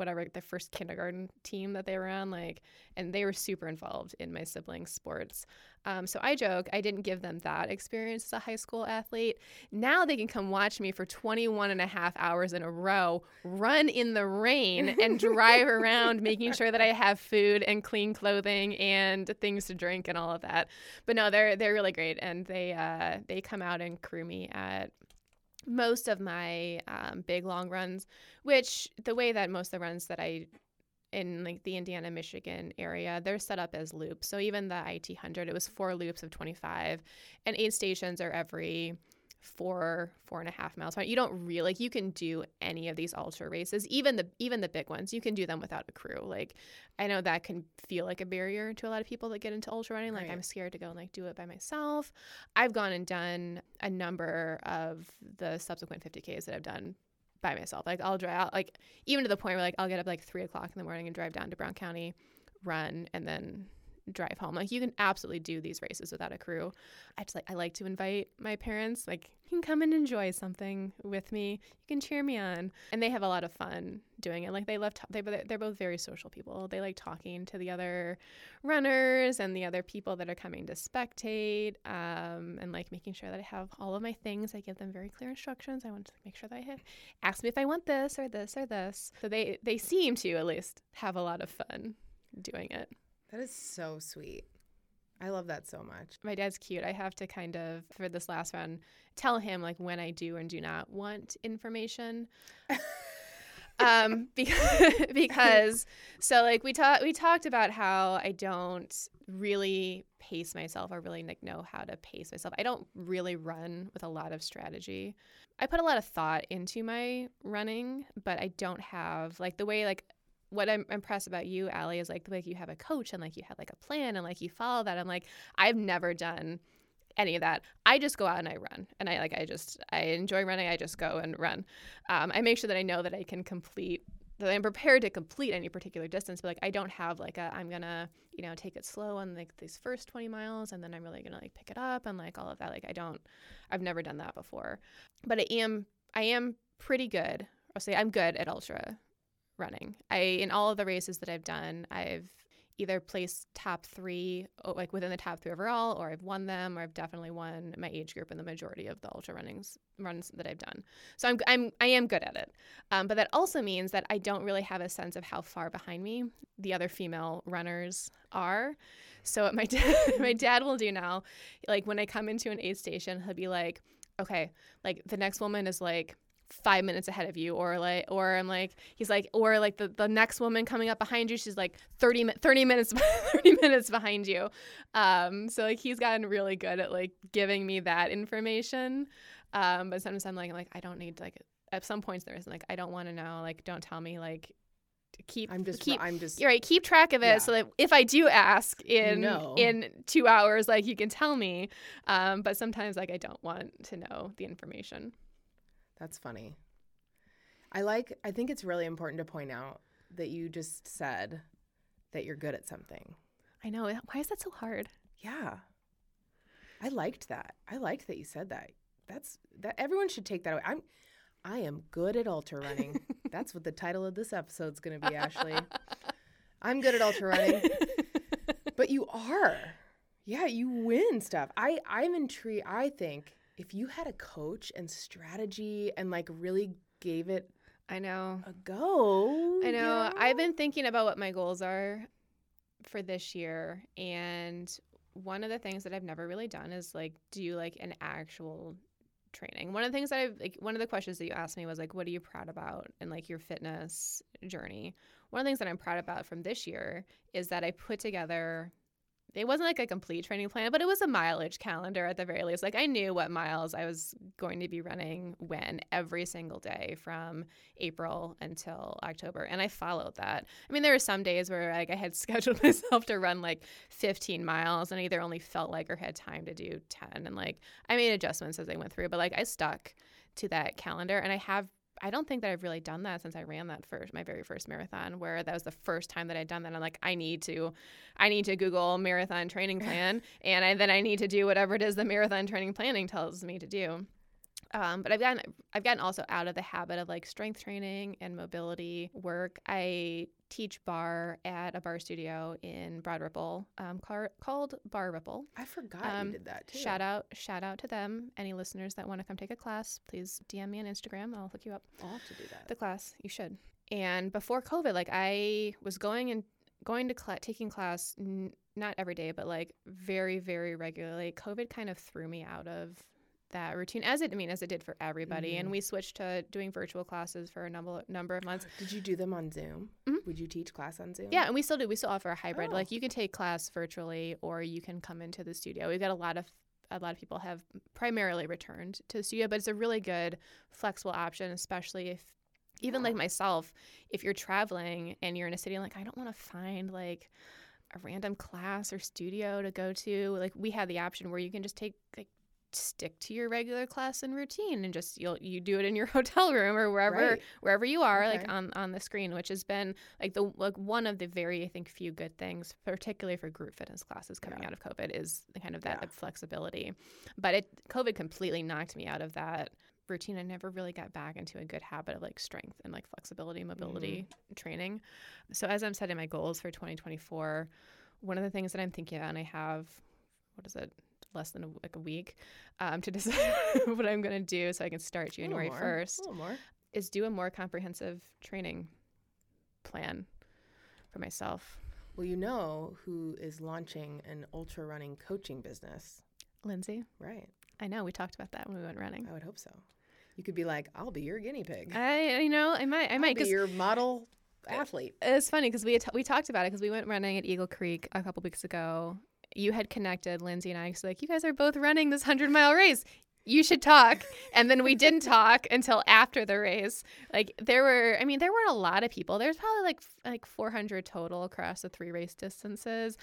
whatever the first kindergarten team that they were on like and they were super involved in my siblings sports. Um, so i joke i didn't give them that experience as a high school athlete. Now they can come watch me for 21 and a half hours in a row run in the rain and drive around making sure that i have food and clean clothing and things to drink and all of that. But no they're they're really great and they uh, they come out and crew me at most of my um, big long runs, which the way that most of the runs that I in like the Indiana Michigan area, they're set up as loops. So even the IT 100, it was four loops of 25, and eight stations are every four four and a half miles you don't really like you can do any of these ultra races even the even the big ones. You can do them without a crew. Like i know that can feel like a barrier to a lot of people that get into ultra running. Like Right. i'm scared to go and like do it by myself. I've gone and done a number of the subsequent 50ks that i've done by myself. Like i'll drive out like even to the point where like i'll get up like three o'clock in the morning and drive down to brown county run and then drive home. Like you can absolutely do these races without a crew. I just like i like to invite my parents like you can come and enjoy something with me. You can cheer me on. And they have a lot of fun doing it. Like they love they, they're both very social people. They like talking to the other runners and the other people that are coming to spectate um, and like making sure that i have all of my things. I give them very clear instructions. I want to make sure that i have ask me if i want this or this or this. So they they seem to at least have a lot of fun doing it That is so sweet. I love that so much. my dad's cute. I have to kind of for this last run tell him like when I do and do not want information. um because because so like we talked we talked about how I don't really pace myself or really like know how to pace myself. I don't really run with a lot of strategy. I put a lot of thought into my running, but I don't have like the way like what I'm impressed about you, Allie, is like the way you have a coach and like you have like a plan and like you follow that. I'm like, I've never done any of that. I just go out and I run, and I like I just I enjoy running. I just go and run. Um, I make sure that I know that I can complete that I'm prepared to complete any particular distance, but like I don't have like a I'm gonna you know take it slow on like these first 20 miles and then I'm really gonna like pick it up and like all of that. Like I don't I've never done that before, but I am I am pretty good. I'll say I'm good at ultra running. I in all of the races that I've done, I've either placed top three, like within the top three overall, or I've won them, or I've definitely won my age group in the majority of the ultra runnings runs that I've done. So I'm I'm I am good at it. Um, but that also means that I don't really have a sense of how far behind me the other female runners are. So what my dad my dad will do now, like when I come into an aid station, he'll be like, okay, like the next woman is like five minutes ahead of you or like or i'm like he's like or like the, the next woman coming up behind you she's like 30, 30 minutes 30 minutes behind you um so like he's gotten really good at like giving me that information um but sometimes i'm like like i don't need like at some points there's like i don't want to know like don't tell me like keep I'm just keep I'm just you're right. Keep track of it Yeah. so that if I do ask in in two hours, like you can tell me. Um, but sometimes like I don't want to know the information. That's funny. I like I think it's really important to point out that you just said that you're good at something. I know. Why is that so hard? Yeah. I liked that. I liked that you said that. That's that everyone should take that away. I'm I am good at ultra running. That's what the title of this episode's going to be, Ashley. I'm good at ultra running. but you are. Yeah, you win stuff. I I'm intrigued. I think if you had a coach and strategy and like really gave it I know. a go. I know. yeah. I've been thinking about what my goals are for this year and one of the things that I've never really done is like do like an actual training. One of the things that I've like one of the questions that you asked me was like what are you proud about in like your fitness journey? One of the things that I'm proud about from this year is that I put together it wasn't like a complete training plan, but it was a mileage calendar at the very least. Like I knew what miles I was going to be running when every single day from April until October. And I followed that. I mean, there were some days where like I had scheduled myself to run like 15 miles and I either only felt like or had time to do 10. And like I made adjustments as I went through, but like I stuck to that calendar and I have I don't think that I've really done that since I ran that first my very first marathon where that was the first time that I'd done that. I'm like, I need to I need to Google marathon training plan and I then I need to do whatever it is the marathon training planning tells me to do. Um, but I've gotten I've gotten also out of the habit of like strength training and mobility work. I teach bar at a bar studio in Broad Ripple um, car- called Bar Ripple. I forgot Um, you did that too. Shout out, shout out to them. Any listeners that want to come take a class, please DM me on Instagram. I'll hook you up. I'll have to do that. The class, you should. And before COVID, like I was going and going to cla taking class n- not every day, but like very, very regularly. COVID kind of threw me out of that routine, as it I mean, as it did for everybody. And Mhm. we switched to doing virtual classes for a number number of months. Did you do them on Zoom? Mhm. Would you teach class on Zoom? Yeah, and we still do. We still offer a hybrid. Oh. Like you can take class virtually, or you can come into the studio. We've got a lot of a lot of people have primarily returned to the studio, but it's a really good flexible option, especially if even like myself, if you're traveling and you're in a city like I don't want to find like a random class or studio to go to. Like we have the option where you can just take like stick to your regular class and routine and just you'll you do it in your hotel room or wherever Right. wherever you are like on on the screen which has been like the like one of the very i think few good things particularly for group fitness classes coming Yeah. out of covid is kind of that Yeah. flexibility but it covid completely knocked me out of that routine i never really got back into a good habit of like strength and like flexibility mobility mm. training so as i'm setting my goals for 2024 one of the things that i'm thinking about and i have what is it less than a, like a week um, to decide what i'm going to do so i can start january more, 1st A little more. is do a more comprehensive training plan for myself. Well, you know who is launching an ultra running coaching business, Lindsay, right? I know we talked about that when we went running. I would hope so. You could be like, I'll be your guinea pig. I, you know, I might, I I'll might, be your model athlete. it's funny because we t- we talked about it because we went running at Eagle Creek a couple weeks ago. You had connected Lindsay and I. So like, you guys are both running this hundred mile race. You should talk. And then we didn't talk until after the race. Like there were, I mean, there weren't a lot of people. There's probably like like 400 total across the three race distances.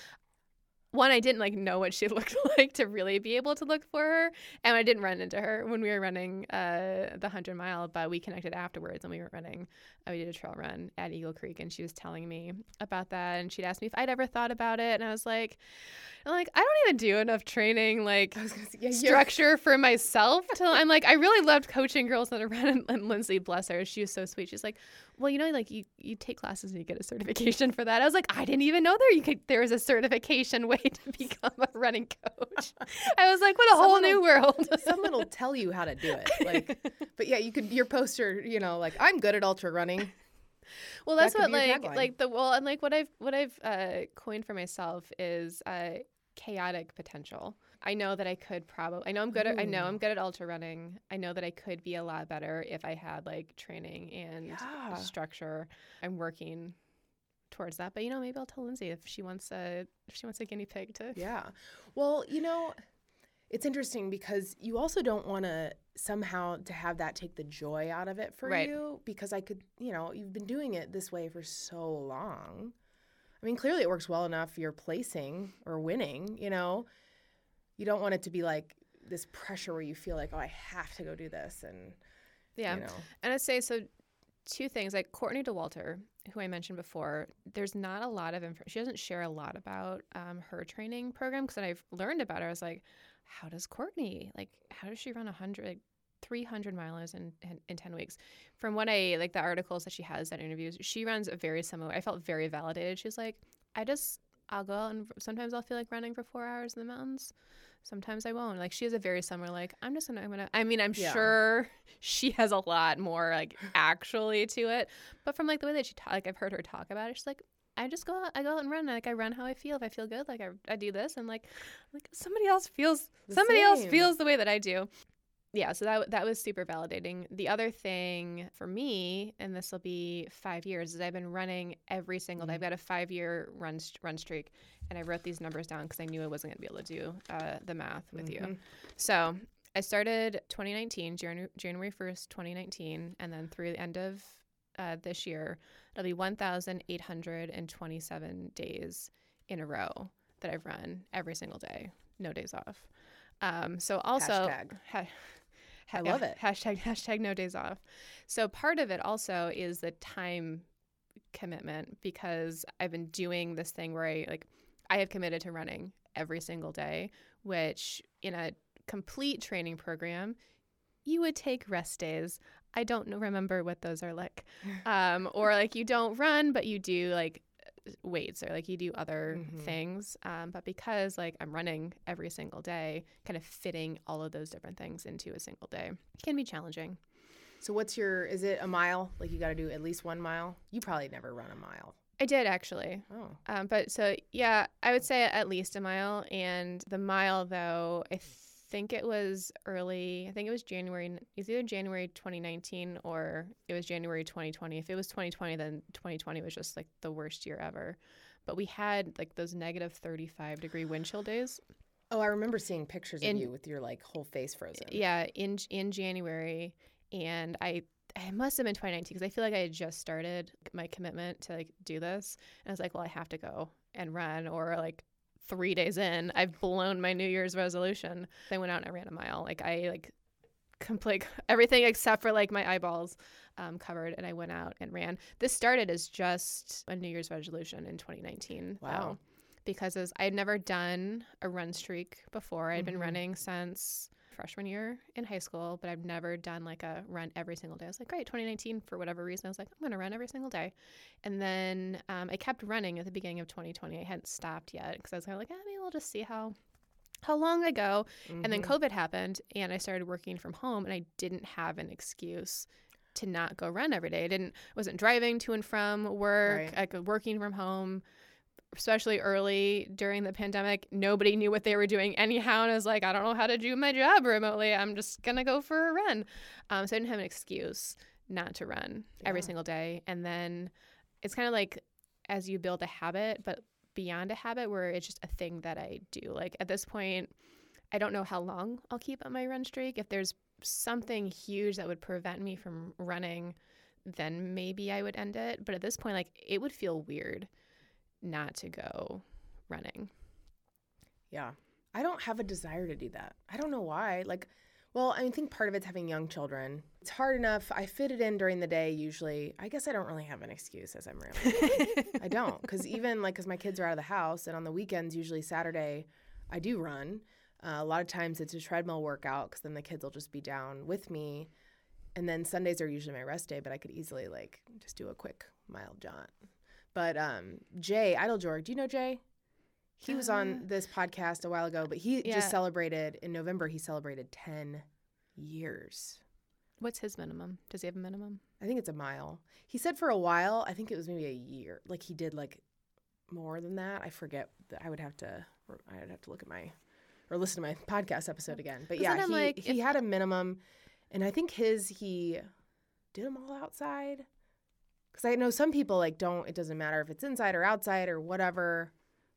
One, I didn't like know what she looked like to really be able to look for her, and I didn't run into her when we were running uh, the hundred mile. But we connected afterwards, and we were running. Uh, we did a trail run at Eagle Creek, and she was telling me about that, and she'd asked me if I'd ever thought about it, and I was like, I'm like, I don't even do enough training, like I was gonna say, yeah, structure for myself. Till I'm like, I really loved coaching girls that are running. And Lindsay, bless her, she was so sweet. She's like, well, you know, like you, you take classes and you get a certification for that. I was like, I didn't even know there you could there was a certification way to become a running coach. I was like, what a whole new will- world. Someone will tell you how to do it. Like, but yeah, you could your poster, you know, like I'm good at ultra running. well, that's could what like like the well and like what I've what I've uh, coined for myself is uh, chaotic potential. I know that I could probably. I know I'm good. At, I know mm. I'm good at ultra running. I know that I could be a lot better if I had like training and Yeah. structure. I'm working towards that. But you know, maybe I'll tell Lindsay if she wants a if she wants a guinea pig to. Yeah. Well, you know, it's interesting because you also don't want to somehow to have that take the joy out of it for Right. you because I could, you know, you've been doing it this way for so long. I mean, clearly it works well enough you're placing or winning, you know. You don't want it to be like this pressure where you feel like, "Oh, I have to go do this." And Yeah. you know. And I'd say so. Two things like Courtney Dauwalter, who I mentioned before. There's not a lot of info. She doesn't share a lot about um, her training program because I've learned about her. I was like, how does Courtney like how does she run 100 300 miles in, in, in 10 weeks from what i like the articles that she has that interviews she runs a very similar i felt very validated she's like i just i'll go out and sometimes i'll feel like running for four hours in the mountains sometimes i won't like she has a very similar like i'm just gonna i'm gonna i mean i'm Yeah. sure she has a lot more like actually to it but from like the way that she talk like i've heard her talk about it she's like I just go out, I go out and run. Like I run how I feel. If I feel good, like I, I do this, and like, like somebody else feels, The somebody else feels the way that I do. Yeah, so that that was super validating. The other thing for me, and this will be five years, is I've been running every single day. I've got a five year run run streak, and I wrote these numbers down because I knew I wasn't going to be able to do uh, the math with you. So I started 2019, Jan- January 1st, 2019, and then through the end of uh, this year, it'll be 1,827 days in a row that I've run every single day, no days off. Um, so also, Hashtag. ha- I love it. Hashtag hashtag no days off. So part of it also is the time commitment because I've been doing this thing where I like I have committed to running every single day, which in a complete training program, you would take rest days. I don't remember what those are like. Um, or like you don't run, but you do like weights or like you do other Mhm. things. Um, but because like I'm running every single day, kind of fitting all of those different things into a single day can be challenging. So what's your? Is it a mile? Like you got to do at least one mile. You probably never run a mile. I did actually. Oh, Um, but so yeah, I would say at least a mile. And the mile though, I think it was early. I think it was January. It was either January 2019 or it was January 2020. If it was 2020, then 2020 was just like the worst year ever. But we had like those negative 35 degree wind chill days. oh, I remember seeing pictures In- of you with your like whole face frozen. Yeah, in in January, and I. I must have been 2019 because I feel like I had just started my commitment to like do this, and I was like, "Well, I have to go and run," or like three days in, I've blown my New Year's resolution. I went out and I ran a mile. Like I like complete everything except for like my eyeballs um, covered, and I went out and ran. This started as just a New Year's resolution in 2019. Wow. though, because as I had never done a run streak before. I'd Mhm. been running since freshman year in high school, but I've never done like a run every single day. I was like, great, 2019, for whatever reason, I was like, I'm going to run every single day. And then um, I kept running at the beginning of 2020. I hadn't stopped yet because I was kind of like, eh, maybe we'll just see how how long I go. And then Mhm. COVID happened, and I started working from home, and I didn't have an excuse to not go run every day. I didn't wasn't driving to and from work. Right. I could working from home. Especially early during the pandemic, nobody knew what they were doing anyhow, and I was like, I don't know how to do my job remotely. I'm just gonna go for a run. Um, so I didn't have an excuse not to run every single day. And then it's kind of like as you build a habit, but beyond a habit where it's just a thing that I do. Like at this point, I don't know how long I'll keep on my run streak. If there's something huge that would prevent me from running, then maybe I would end it. But at this point, like it would feel weird not to go running. Yeah. I don't have a desire to do that. I don't know why. Like, well, I think part of it's having young children. It's hard enough. I fit it in during the day usually. I guess I don't really have an excuse as I'm running. I don't. Because even like, because my kids are out of the house and on the weekends, usually Saturday, I do run. Uh, a lot of times it's a treadmill workout because then the kids will just be down with me. And then Sundays are usually my rest day, but I could easily like just do a quick mile jaunt. But um, Jay Idlejorg, do you know Jay? He was on this podcast a while ago, but he Yeah. just celebrated in November. He celebrated ten years. What's his minimum? Does he have a minimum? I think it's a mile. He said for a while. I think it was maybe a year. Like he did like more than that. I forget. that I would have to. I would have to look at my or listen to my podcast episode again. But yeah, he, like, he if- had a minimum, and I think his he did them all outside. Because I know some people like don't. It doesn't matter if it's inside or outside or whatever.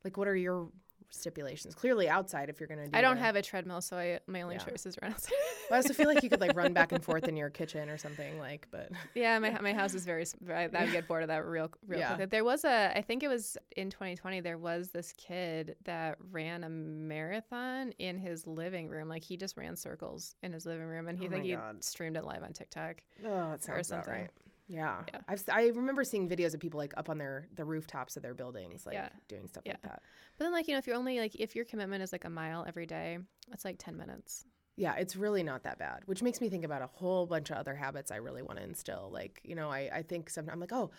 Like, what are your stipulations? Clearly outside if you're gonna do. I don't the- have a treadmill, so I, my only Yeah. choice is run outside. I also feel like you could like run back and forth in your kitchen or something. Like, but Yeah, my my house is very. s- I, I would get bored of that real real Yeah. quick. There was a. I think it was in 2020. There was this kid that ran a marathon in his living room. Like he just ran circles in his living room, and he Oh think he God. streamed it live on TikTok. Oh, it sounds about something. right. Yeah. Yeah. I've, I remember seeing videos of people like up on their the rooftops of their buildings, like Yeah. doing stuff Yeah. like that. But then, like you know, if you're only like if your commitment is like a mile every day, that's like 10 minutes. Yeah, it's really not that bad, which makes me think about a whole bunch of other habits I really want to instill. Like, you know, I, I think sometimes I'm like, oh,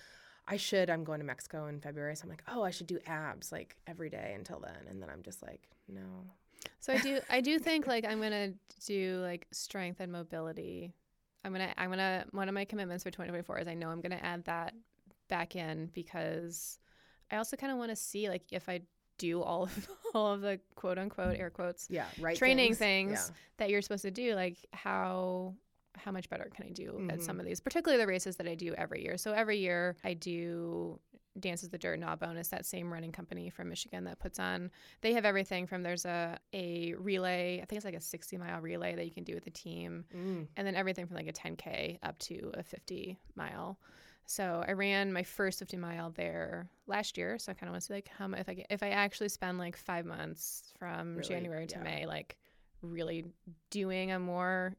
I should. I'm going to Mexico in February. So I'm like, oh, I should do abs like every day until then. And then I'm just like, no. So I do I do think like I'm gonna do like strength and mobility. I'm gonna I'm gonna one of my commitments for 2024 is I know I'm gonna add that back in because I also kind of want to see like if I do all of all of the quote unquote air quotes Yeah, right. training things. things that you're supposed to do like how how much better can I do at Mhm. some of these particularly the races that I do every year so every year I do Dances the Dirt Gnawbone that same running company from Michigan that puts on they have everything from there's a a relay I think it's like a 60 mile relay that you can do with a team Mm. and then everything from like a 10k up to a 50 mile. So I ran my first 50 mile there last year. So I kind of want to see like how much if I get, if I actually spend like five months from Really, January to yeah. May, like really doing a more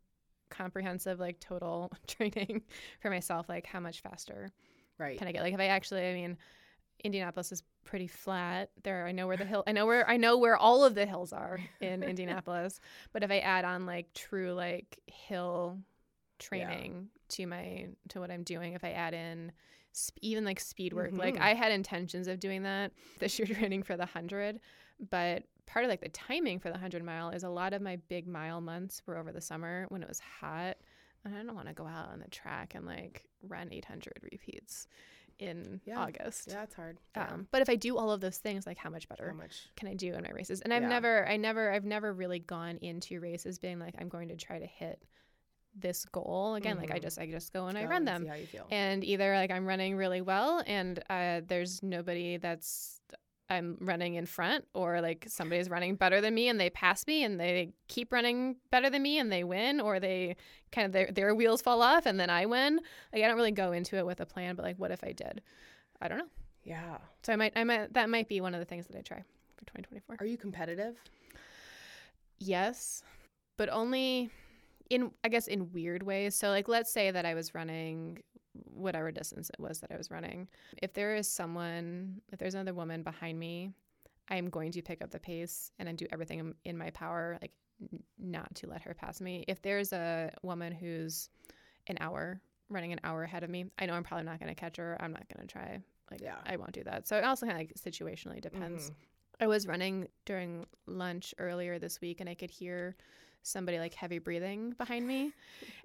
comprehensive like total training for myself, like how much faster Right. can I get? Like if I actually, I mean, Indianapolis is pretty flat. There, I know where the hill. I know where I know where all of the hills are in Indianapolis. But if I add on like true like hill training to my to what I'm doing, if I add in sp- even like speed work, like Mhm. I had intentions of doing that this year training for the hundred, but part of like the timing for the hundred mile is a lot of my big mile months were over the summer when it was hot. And I don't want to go out on the track and like run 800 repeats in Yeah. August. Yeah, it's hard. Yeah. Um, but if I do all of those things, like how much better How much? can I do in my races? And I've Yeah. never, I never, I've never really gone into races being like, I'm going to try to hit this goal again. Like I Mhm. just, I just go and I Go run and them, See how you feel. and either like I'm running really well, and uh, there's nobody that's I'm running in front, or like somebody's running better than me and they pass me, and they keep running better than me and they win, or they kind of their their wheels fall off and then I win. Like I don't really go into it with a plan, but like what if I did? I don't know. yeah. So I might, I might, that might be one of the things that I try for 2024. Are you competitive? Yes, but only in, I guess, in weird ways. So, like, let's say that I was running whatever distance it was that I was running. If there is someone, if there's another woman behind me, I'm going to pick up the pace and I do everything in- my power, like, n- not to let her pass me. If there's a woman who's an hour running an hour ahead of me, I know I'm probably not going to catch her. I'm not going to try. Like, Yeah. I won't do that. So it also kind of like situationally depends. Mhm. I was running during lunch earlier this week and I could hear somebody like heavy breathing behind me.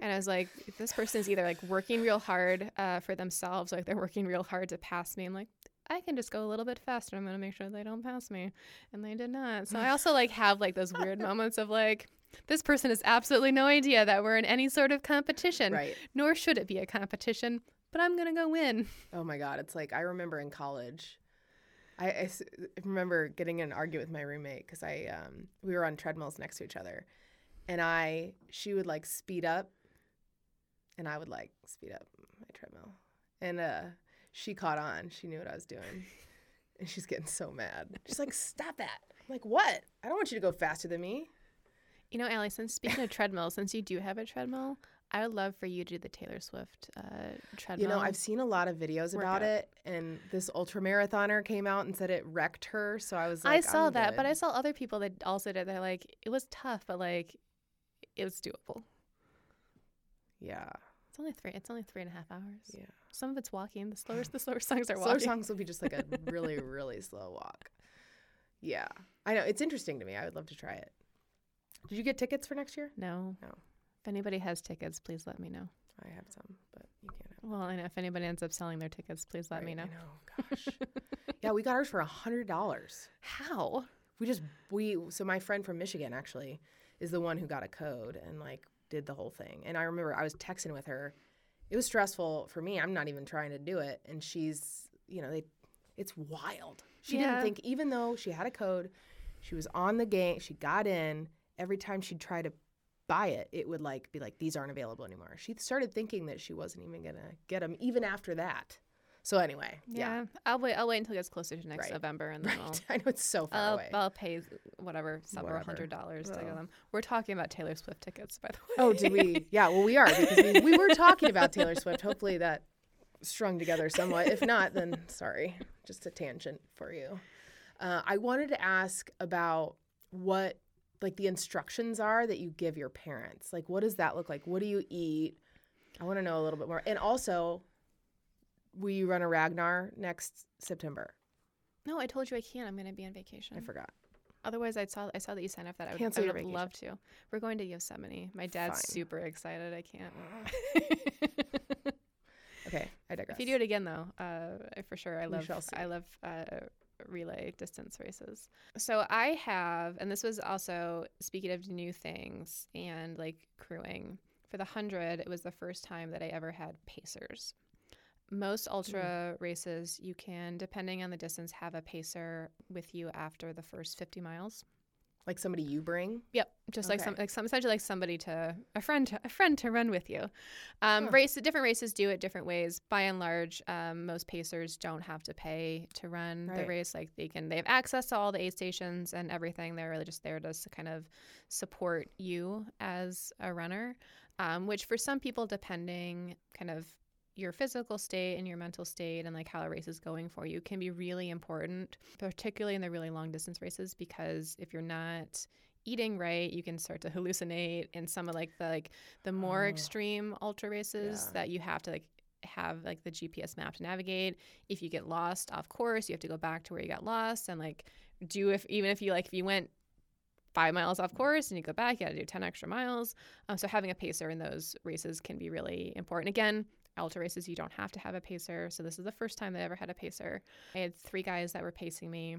And I was like, this person's either like working real hard uh, for themselves or like they're working real hard to pass me. I'm like, I can just go a little bit faster. I'm going to make sure they don't pass me. And they did not. So I also like have like those weird moments of like, this person has absolutely no idea that we're in any sort of competition, Right. nor should it be a competition, but I'm going to go win. Oh my God. It's like I remember in college, I remember getting in an argument with my roommate because I um, we were on treadmills next to each other, and I she would like speed up, and I would like speed up my treadmill, and uh, she caught on. She knew what I was doing, and she's getting so mad. She's like, "Stop that!" I'm like, "What? I don't want you to go faster than me." You know, Allie, since speaking of treadmill, since you do have a treadmill, I would love for you to do the Taylor Swift uh, treadmill. You know, I've seen a lot of videos about Workout. it, and this ultra marathoner came out and said it wrecked her. So I was I like, saw I'm that, but. I saw other people that also did. They're like, it was tough, but like, it was doable. yeah, It's only three. It's only three and a half hours. yeah. Some of it's walking. The slower, the slower songs are Slower walking. Slower songs will be just like a really, really slow walk. Yeah, I know it's interesting to me. I would love to try it. Did you get tickets for next year? No. No. If anybody has tickets, please let me know. I have some, but you can't. Have Well, I know if anybody ends up selling their tickets, please let me know. I know. Gosh. yeah, we got ours for a hundred dollars. How? We just we so my friend from Michigan actually is the one who got a code and like did the whole thing. And I remember I was texting with her. It was stressful for me. I'm not even trying to do it, and she's you know they, it's wild. She Yeah. didn't think even though she had a code, she was on the game. She got in. Every time she'd try to buy it, it would like be like these aren't available anymore. She started thinking that she wasn't even gonna get them even after that. So anyway, yeah, I'll wait. I'll wait until it gets closer to next Right. November, and then I'll. I know it's so far I'll, away. I'll pay whatever several hundred dollars to Oh. get them. We're talking about Taylor Swift tickets, by the way. Oh, do we? Yeah, well, we are because we, we were talking about Taylor Swift. Hopefully that strung together somewhat. If not, then sorry, just a tangent for you. Uh, I wanted to ask about what like the instructions are that you give your parents. Like what does that look like? What do you eat? I want to know a little bit more. And also, will you run a Ragnar next September? No, I told you I can't. I'm going to be on vacation. I forgot. Otherwise, I saw I saw that you signed up that. I would, Cancel I would loved to. We're going to Yosemite. My dad's Fine. super excited. I can't. Okay, I digress. if you do it again, though, uh, for sure, I love. I love uh, relay distance races. So I have, and this was also speaking of new things and like crewing. For the hundred, it was the first time that I ever had pacers. Most ultra Hmm. races, you can, depending on the distance, have a pacer with you after the first 50 miles. like somebody you bring. Yep, just like Okay. some, like some, essentially like somebody to a friend, to, a friend to run with you. Um, Huh. Race, different races do it different ways. By and large, um, most pacers don't have to pay to run the race. Like they can, they have access to all the aid stations and everything. They're really just there to kind of support you as a runner. Um, which for some people, depending kind of your physical state and your mental state and like how a race is going for you can be really important, particularly in the really long distance races, because if you're not eating right, you can start to hallucinate. And some of like the like the more Oh. extreme ultra races Yeah. that you have to like have like the GPS map to navigate. If you get lost off course, you have to go back to where you got lost and like do if even if you like if you went five miles off course and you go back, you got to do 10 extra miles. Um, so having a pacer in those races can be really important. Again, ultra races, you don't have to have a pacer. So this is the first time I ever had a pacer. I had three guys that were pacing me.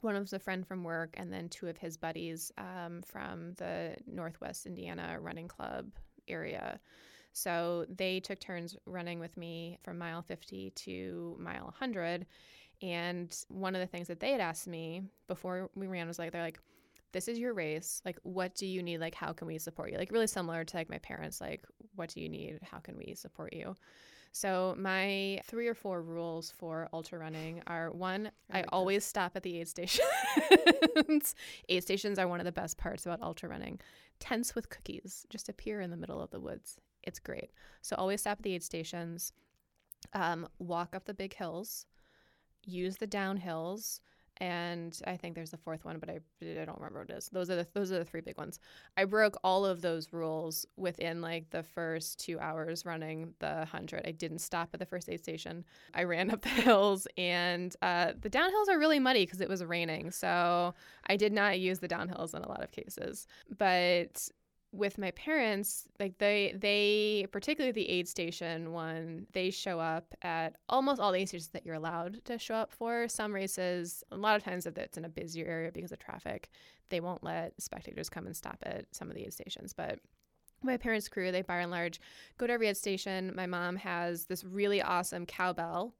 One was a friend from work, and then two of his buddies um, from the Northwest Indiana Running Club area. So they took turns running with me from mile 50 to mile 100. And one of the things that they had asked me before we ran was like, they're like, this is your race. Like, what do you need? Like, how can we support you? Like, really similar to like my parents. Like, what do you need? How can we support you? So my three or four rules for ultra running are one, I I, like always stop at the aid stations. aid stations are one of the best parts about ultra running. Tents with cookies just appear in the middle of the woods. It's great. So always stop at the aid stations. Um, walk up the big hills. Use the downhills. And I think there's a fourth one, but I, I don't remember what it is. Those are the those are the three big ones. I broke all of those rules within like the first two hours running the hundred. I didn't stop at the first aid station. I ran up the hills, and uh, the downhills are really muddy because it was raining. So I did not use the downhills in a lot of cases. But with my parents, like they they particularly the aid station one, they show up at almost all the aid stations that you're allowed to show up for. Some races, a lot of times if it's in a busier area because of traffic, they won't let spectators come and stop at some of the aid stations. But my parents' crew, they by and large go to every aid station. My mom has this really awesome cowbell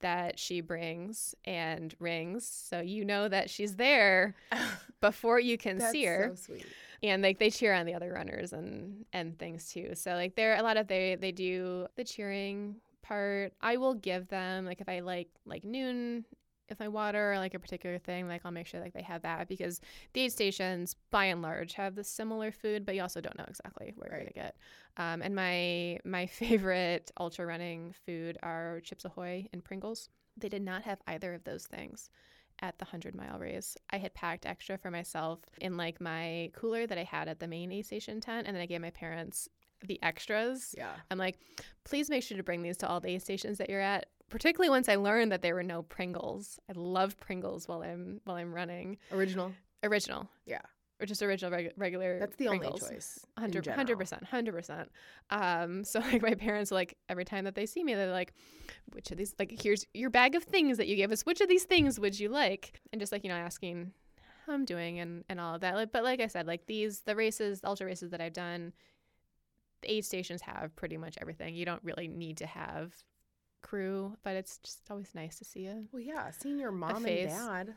that she brings and rings, so you know that she's there before you can see her. so sweet. and like they cheer on the other runners and and things too. So like there a lot of they they do the cheering part. I will give them like if i like like noon if my water or like a particular thing like i'll make sure like they have that because the aid stations by and large have the similar food but you also don't know exactly where you're gonna get um, and my my favorite ultra running food are chips ahoy and pringles they did not have either of those things at the 100 mile race. I had packed extra for myself in like my cooler that I had at the main aid station tent, and then I gave my parents the extras. Yeah. I'm like, please make sure to bring these to all the aid stations that you're at. Particularly once I learned that there were no Pringles. I love Pringles while I'm while I'm running. Original. Original. Yeah. Or just original reg- regular. That's the only choice. in Hundred general. hundred percent, hundred percent. Um, so like my parents like every time that they see me, they're like, "Which of these? Like, here's your bag of things that you gave us. Which of these things would you like?" And just like you know, asking how I'm doing and and all of that. Like, but like I said, like these the races, the ultra races that I've done, the aid stations have pretty much everything. You don't really need to have crew, but it's just always nice to see you. Well, yeah, seeing your mom and dad.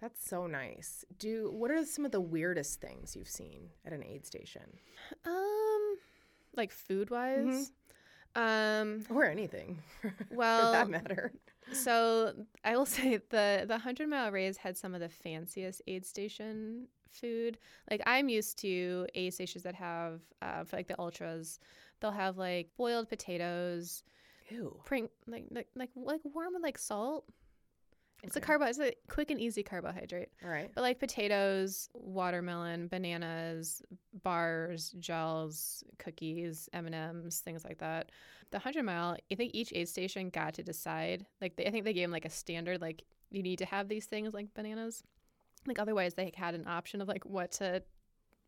That's so nice. Do what are some of the weirdest things you've seen at an aid station Um, like food wise. Um, or anything for well, that matter? So I will say the the hundred mile race had some of the fanciest aid station food. Like I'm used to aid stations that have uh, for like the ultras, they'll have like boiled potatoes, Ew. pring like like like like warm with like salt. It's a carbo. It's a quick and easy carbohydrate. All right. But like potatoes, watermelon, bananas, bars, gels, cookies, M and M's, things like that. The hundred mile, I think each aid station got to decide. Like they, I think they gave them like a standard, like you need to have these things, like bananas. Like otherwise, they had an option of like what to,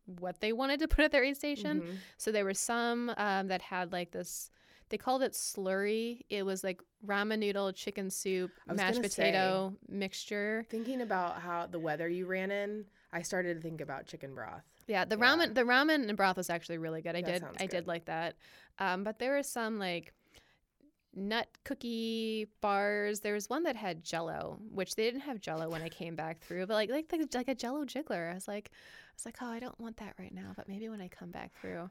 what they wanted to put at their aid station. Mhm. So there were some um, that had like this. They called it slurry. It was like ramen noodle, chicken soup, mashed gonna say- potato mixture. Thinking about how the weather you ran in, I started to think about chicken broth. Yeah, the Yeah. ramen the ramen and broth was actually really good. I That did I good. did like that. Um, but there were some like nut cookie bars. There was one that had jello, which they didn't have jello when I came back through, but like like like, like a jello jiggler. I was like I was like, "Oh, I don't want that right now, but maybe when I come back through."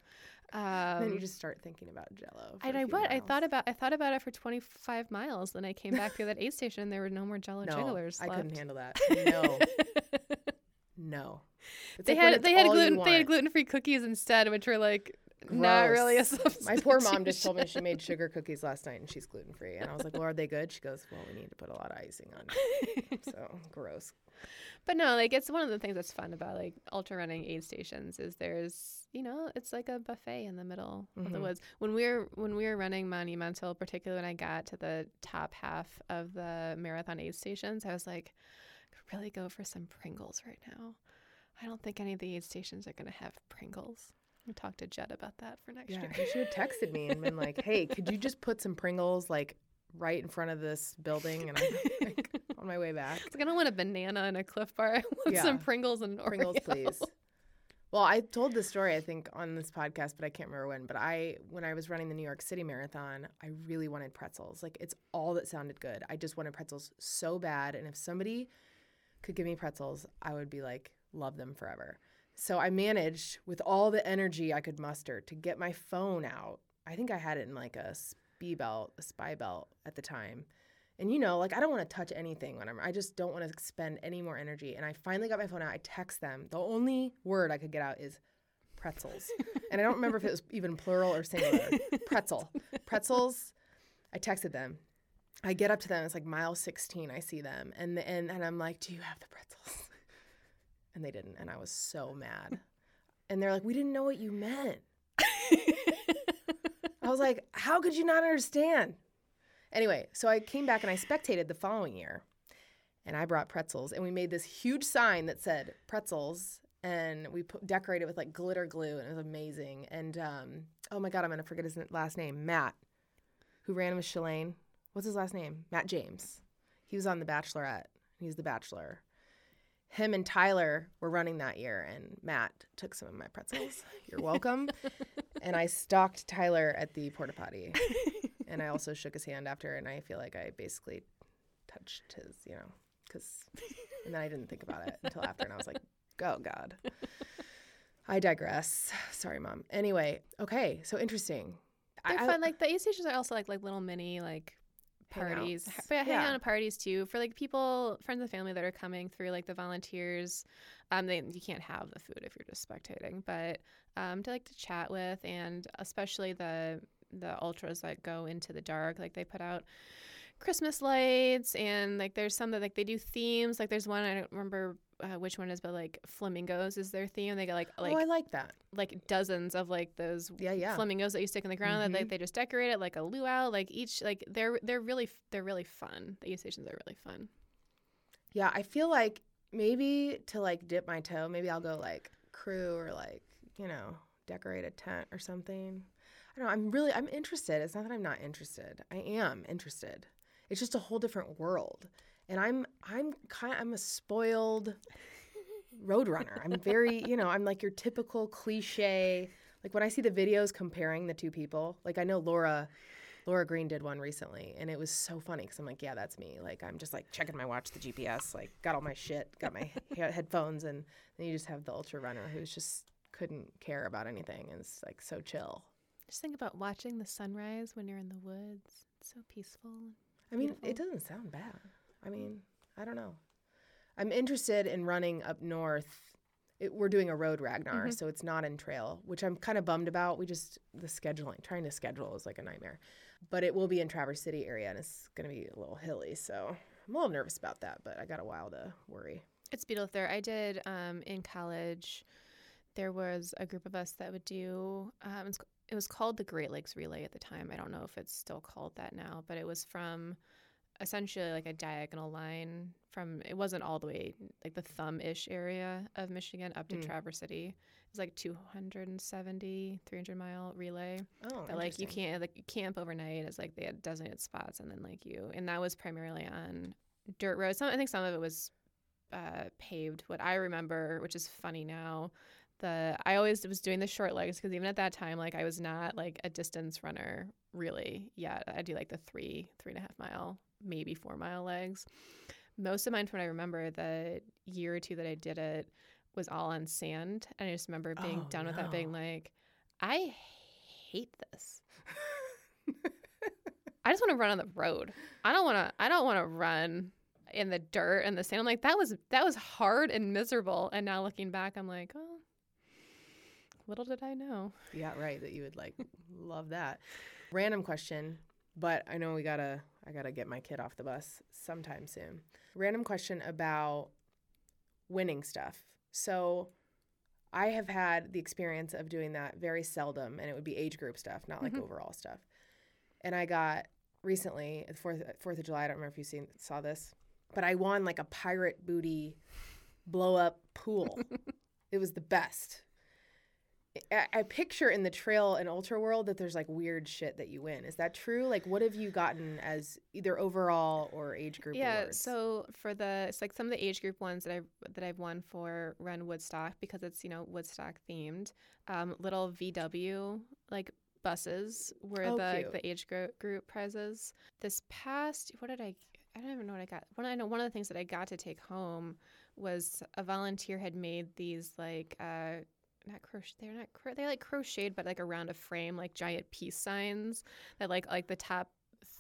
Um, then you just start thinking about Jello. and I what I thought about I thought about it for 25 miles. Then I came back through that aid station. and There were no more Jello no, jigglers I left. couldn't handle that. No, no. It's they like had they had gluten they had gluten free cookies instead, which were like not really a Gross. My poor mom just told me she made sugar cookies last night and she's gluten free. And I was like, well, are they good? She goes, well, we need to put a lot of icing on. it." so gross. But no, like it's one of the things that's fun about like ultra running aid stations is there's you know it's like a buffet in the middle of the Mhm. woods. When we were when we were running Monumental, particularly when I got to the top half of the marathon aid stations, I was like, I could really go for some Pringles right now. I don't think any of the aid stations are going to have Pringles. We talked to Jed about that for next Yeah, year. you should have texted me and been like, hey, could you just put some Pringles like right in front of this building? And I'm like, on my way back. It's like I don't want a banana and a Clif Bar. I want Yeah. some Pringles and Pringles, Oreo. please. Well, I told this story I think on this podcast, but I can't remember when. But I, when I was running the New York City Marathon, I really wanted pretzels. Like it's all that sounded good. I just wanted pretzels so bad, and if somebody could give me pretzels, I would be like love them forever. So I managed with all the energy I could muster to get my phone out. I think I had it in like a SPIbelt, a SPIbelt at the time. And you know, like I don't want to touch anything when I'm I just don't want to expend any more energy. And I finally got my phone out. I text them. The only word I could get out is pretzels. and I don't remember if it was even plural or singular. Pretzel. Pretzels. I texted them. I get up to them. It's like mile 16. I see them. And the, and, and I'm like, "Do you have the pretzels?" And they didn't. And I was so mad. And they're like, "We didn't know what you meant." I was like, "How could you not understand?" Anyway, so I came back and I spectated the following year. And I brought pretzels and we made this huge sign that said pretzels and we put, decorated with like glitter glue and it was amazing. And um, oh my God, I'm going to forget his last name, Matt, who ran with Shalane. What's his last name? Matt James. He was on The Bachelorette. He's the Bachelor. Him and Tyler were running that year, and Matt took some of my pretzels. You're welcome. and I stalked Tyler at the porta potty and I also shook his hand after, and I feel like I basically touched his, you know, because, and then I didn't think about it until after, and I was like, oh God. I digress. Sorry, mom. Anyway, okay, so interesting. They're I, fun. Like the aid stations are also like like little mini like parties, Hangouts. but hang Yeah. out at parties too for like people, friends and family that are coming through, like the volunteers. Um, they you can't have the food if you're just spectating, but um, to like to chat with, and especially the the ultras that go into the dark, like they put out Christmas lights, and like there's some that like they do themes. Like there's one I don't remember uh, which one is, but like flamingos is their theme. They got like like oh, I like that. like dozens of like those Yeah, yeah. flamingos that you stick in the ground that Mhm. like they just decorate it like a luau like each like they're they're really they're really fun the aid stations are really fun Yeah, I feel like maybe to like dip my toe, maybe I'll go like crew or like, you know, decorate a tent or something. I don't know. I'm really I'm interested. It's not that I'm not interested. I am interested. It's just a whole different world. And I'm I'm kind I'm a spoiled road runner. I'm very, you know, I'm like your typical cliche. Like when I see the videos comparing the two people, like I know Laura Laura Green did one recently, and it was so funny because I'm like, yeah, that's me. Like, I'm just like checking my watch, the GPS, like, got all my shit, got my headphones, and then you just have the ultra runner who's just couldn't care about anything and it's like so chill. Just think about watching the sunrise when you're in the woods it's so peaceful I mean, it doesn't sound bad. I mean, I don't know. I'm interested in running up north. It, we're doing a road Ragnar, Mhm. so it's not in trail, which I'm kind of bummed about. We just the scheduling, trying to schedule is like a nightmare. But it will be in Traverse City area, and it's going to be a little hilly. So I'm a little nervous about that, but I got a while to worry. It's beautiful there. I did um, in college. There was a group of us that would do. Um, it was called the Great Lakes Relay at the time. I don't know if it's still called that now, but it was from essentially like a diagonal line from. It wasn't all the way like the thumb-ish area of Michigan up to Mm. Traverse City. It was like 270, 300 mile relay. Oh, But like you can't like you camp overnight. It's like they had designated spots, and then like you, and that was primarily on dirt roads. Some I think some of it was uh, paved. What I remember, which is funny now, the I always was doing the short legs because even at that time, like I was not like a distance runner really yet. I do like the three three and a half mile, maybe four mile legs. Most of mine, from what I remember, the year or two that I did it was all on sand, and I just remember being Oh, done with that, being like, I hate this. I just want to run on the road. I don't want to. I don't want to run in the dirt and the sand. I'm like that was that was hard and miserable. And now looking back, I'm like, oh, little did I know. Yeah, right. That you would like love that. Random question, but I know we gotta. I gotta get my kid off the bus sometime soon. Random question about winning stuff. So, I have had the experience of doing that very seldom, and it would be age group stuff, not like Mhm. overall stuff. And I got recently Fourth Fourth of July. I don't remember if you seen saw this, but I won like a pirate booty blow up pool. it was the best. I, I picture in the trail and ultra world that there's like weird shit that you win. Is that true? Like, what have you gotten as either overall or age group yeah. awards? So for the it's like some of the age group ones that I that I've won for Run Woodstock because it's you know Woodstock themed. Um, little VW like buses were Oh, the cute. the age group group prizes. This past what did I? I don't even know what I got. One I know one of the things that I got to take home was a volunteer had made these like uh not crochet they're not cro- they're like crocheted but like around a frame like giant peace signs that like like the top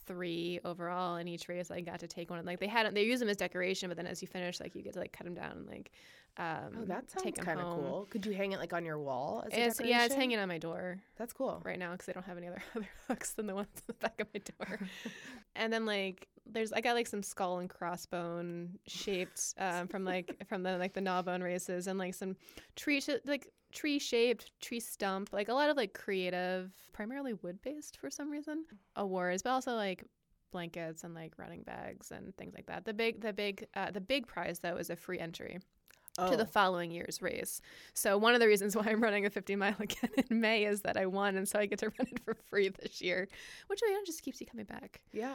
three overall in each race I got to take one and like they had they use them as decoration but then as you finish like you get to like cut them down and like um oh, that sounds kind of cool. Could you hang it like on your wall? As a it's, yeah it's hanging on my door That's cool. right now because I don't have any other other hooks than the ones on the back of my door. and then like there's I got like some skull and crossbone shaped um, from like from the like the gnawbone races and like some tree sh- like tree shaped tree stump like a lot of like creative primarily wood based for some reason awards but also like blankets and like running bags and things like that the big the big uh, the big prize though is a free entry Oh, to the following year's race. So one of the reasons why I'm running a 50 mile again in May is that I won, and so I get to run it for free this year, which you know, just keeps you coming back. yeah.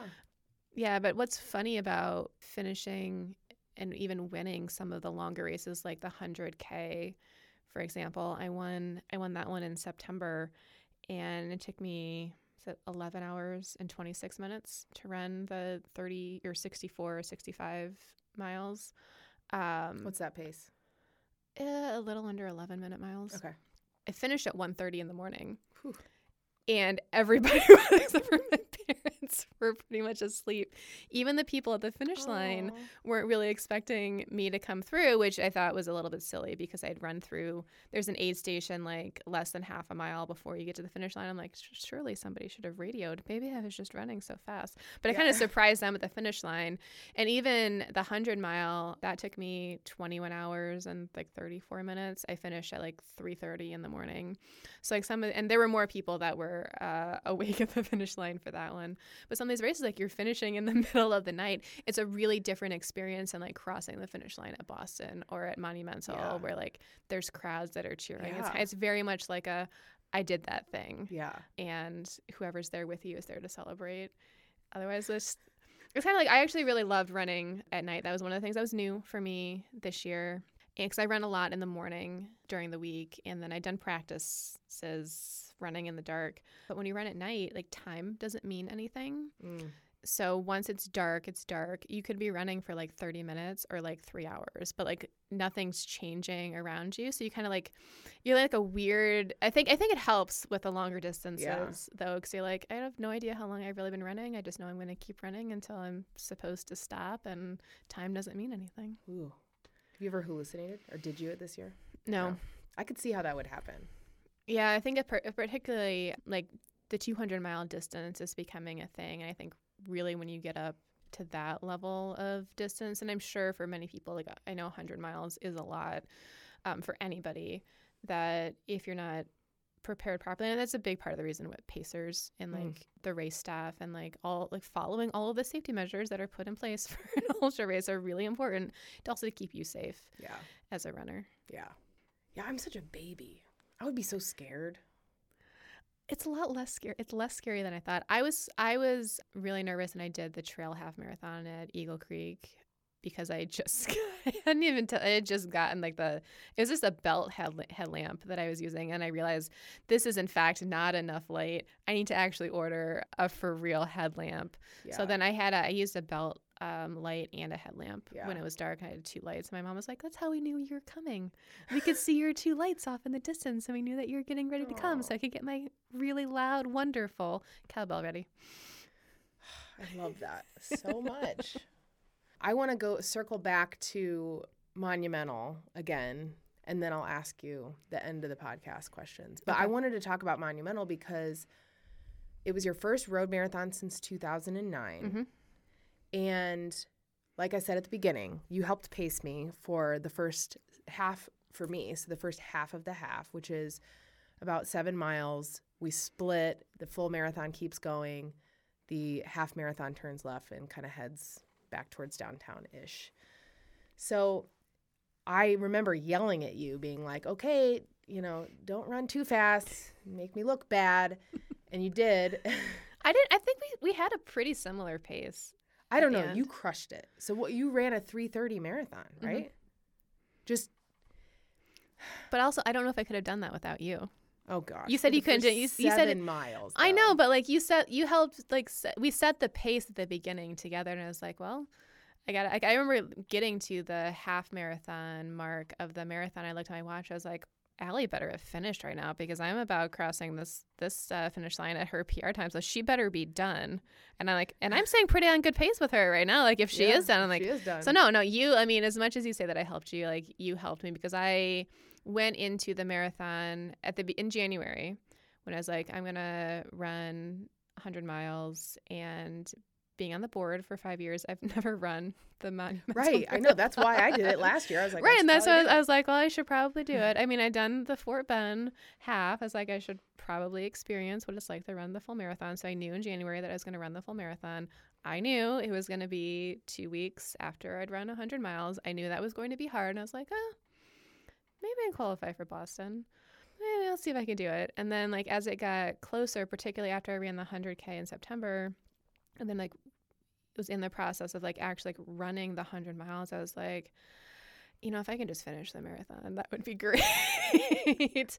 Yeah, but what's funny about finishing and even winning some of the longer races, like the 100k, for example, I won. I won that one in September, and it took me it 11 hours and 26 minutes to run the 30 or 64 or 65 miles. Um, What's that pace? Eh, a little under 11 minute miles. Okay. I finished at 1.30 in the morning. Whew. And everybody except for my parents were pretty much asleep. Even the people at the finish line weren't really expecting me to come through, which I thought was a little bit silly because I'd run through. There's an aid station like less than half a mile before you get to the finish line. I'm like, surely somebody should have radioed. Maybe I was just running so fast. But I kind of surprised them at the finish line. And even the 100 mile, that took me 21 hours and like 34 minutes. I finished at like 3:30 in the morning. So like some of, and there were more people that were uh, awake at the finish line for that one. But some of these races, like you're finishing in the middle of the night, it's a really different experience than like crossing the finish line at Boston or at Monumental, Yeah. where like there's crowds that are cheering. It's, Yeah. it's very much like a, I did that thing, Yeah. and whoever's there with you is there to celebrate. Otherwise, it's it's kind of like I actually really loved running at night. That was one of the things that was new for me this year. Because I run a lot in the morning during the week, and then I'd done practices running in the dark. But when you run at night, like time doesn't mean anything. Mm. So once it's dark, it's dark. You could be running for like 30 minutes or like three hours, but like nothing's changing around you. So you kind of like, you're like a weird, I think, I think it helps with the longer distances though. Cause you're like, I have no idea how long I've really been running. I just know I'm going to keep running until I'm supposed to stop and time doesn't mean anything. Ooh. Have you ever hallucinated, or did you it this year? No. No. I could see how that would happen. Yeah, I think it par- particularly like the 200 mile distance is becoming a thing. And I think really when you get up to that level of distance. And I'm sure for many people, like I know 100 miles is a lot um, for anybody. That if you're not prepared properly, and that's a big part of the reason with pacers and like mm. the race staff and like all like following all of the safety measures that are put in place for an ultra race are really important to also to keep you safe. Yeah, as a runner. Yeah, yeah. I'm such a baby. I would be so scared it's a lot less scary. It's less scary than I thought. I was I was really nervous, and I did the trail half marathon at Eagle Creek because I just I hadn't even t- I had just gotten like the it was just a belt head headlamp that I was using, and I realized this is in fact not enough light. I need to actually order a for real headlamp. Yeah. So then I had a I used a belt um, light and a headlamp yeah. when it was dark. I had two lights. My mom was like, "That's how we knew you were coming. We could see your two lights off in the distance, and we knew that you were getting ready to come, so I could get my really loud, wonderful cowbell ready." I love that so much. I want to go circle back to Monumental again, and then I'll ask you the end of the podcast questions. But okay. I wanted to talk about Monumental because it was your first road marathon since 2009. Mm-hmm. And like I said at the beginning, you helped pace me for the first half for me. So the first half of the half, which is about seven miles. We split. The full marathon keeps going. The half marathon turns left and kind of heads back towards downtown ish. So I remember yelling at you, being like, okay, you know, don't run too fast, make me look bad. and you did. I did. I think we, we had a pretty similar pace. I don't know. End. You crushed it. So what you ran a 3:30 marathon, mm-hmm. right? Mm-hmm. Just But also I don't know if I could have done that without you. Oh gosh. You said you couldn't do you, you said miles. Though. I know, but like you said you helped like set, we set the pace at the beginning together and I was like, well, I got I, I remember getting to the half marathon mark of the marathon. I looked at my watch. I was like, Allie better have finished right now because I'm about crossing this this uh, finish line at her PR time, so she better be done. And I'm like, and I'm staying pretty on good pace with her right now. Like if she yeah, is done, I'm like, done. so no, no, you. I mean, as much as you say that I helped you, like you helped me because I went into the marathon at the in January when I was like, I'm gonna run 100 miles and being on the board for five years, I've never run the monumental. Right, I know. That's why I did it last year. I was like, right, and that's why I was like, well, I should probably do it. I mean, I'd done the Fort Bend half. I was like, I should probably experience what it's like to run the full marathon. So I knew in January that I was going to run the full marathon. I knew it was going to be two weeks after I'd run 100 miles. I knew that was going to be hard, and I was like, oh, maybe I can qualify for Boston. Maybe I'll see if I can do it. And then, like, as it got closer, particularly after I ran the 100K in September, and then like it was in the process of like actually like running the 100 miles, I was like, you know, if I can just finish the marathon, that would be great.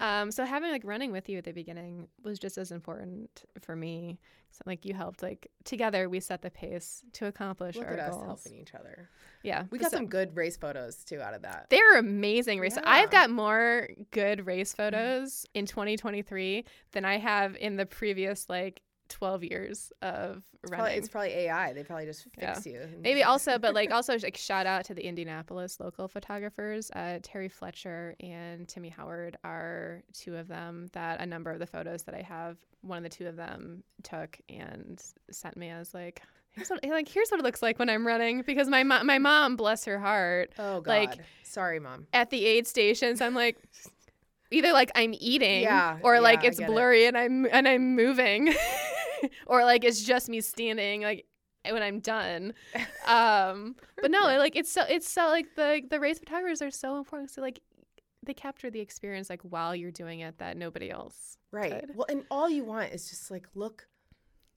um, so having like running with you at the beginning was just as important for me. So like you helped like together we set the pace to accomplish Look our at goals. us helping each other. Yeah, we got so, some good race photos too out of that. They were amazing race. Yeah. I've got more good race photos in 2023 than I have in the previous like 12 years of it's running. Probably, it's probably AI. They probably just fix yeah. you. Maybe also, but like also like shout out to the Indianapolis local photographers. Uh, Terry Fletcher and Timmy Howard are two of them that a number of the photos that I have, one of the two of them took and sent me. I was like, here's what like here's what it looks like when I'm running because my mom my mom bless her heart. Oh God. Like sorry, mom. At the aid stations, I'm like either like I'm eating yeah, or yeah, like it's blurry it. and I'm and I'm moving. or like it's just me standing like when I'm done. Um, but no, like it's so it's so like the the race photographers are so important. So like they capture the experience like while you're doing it that nobody else. Right. Could. Well, and all you want is just like look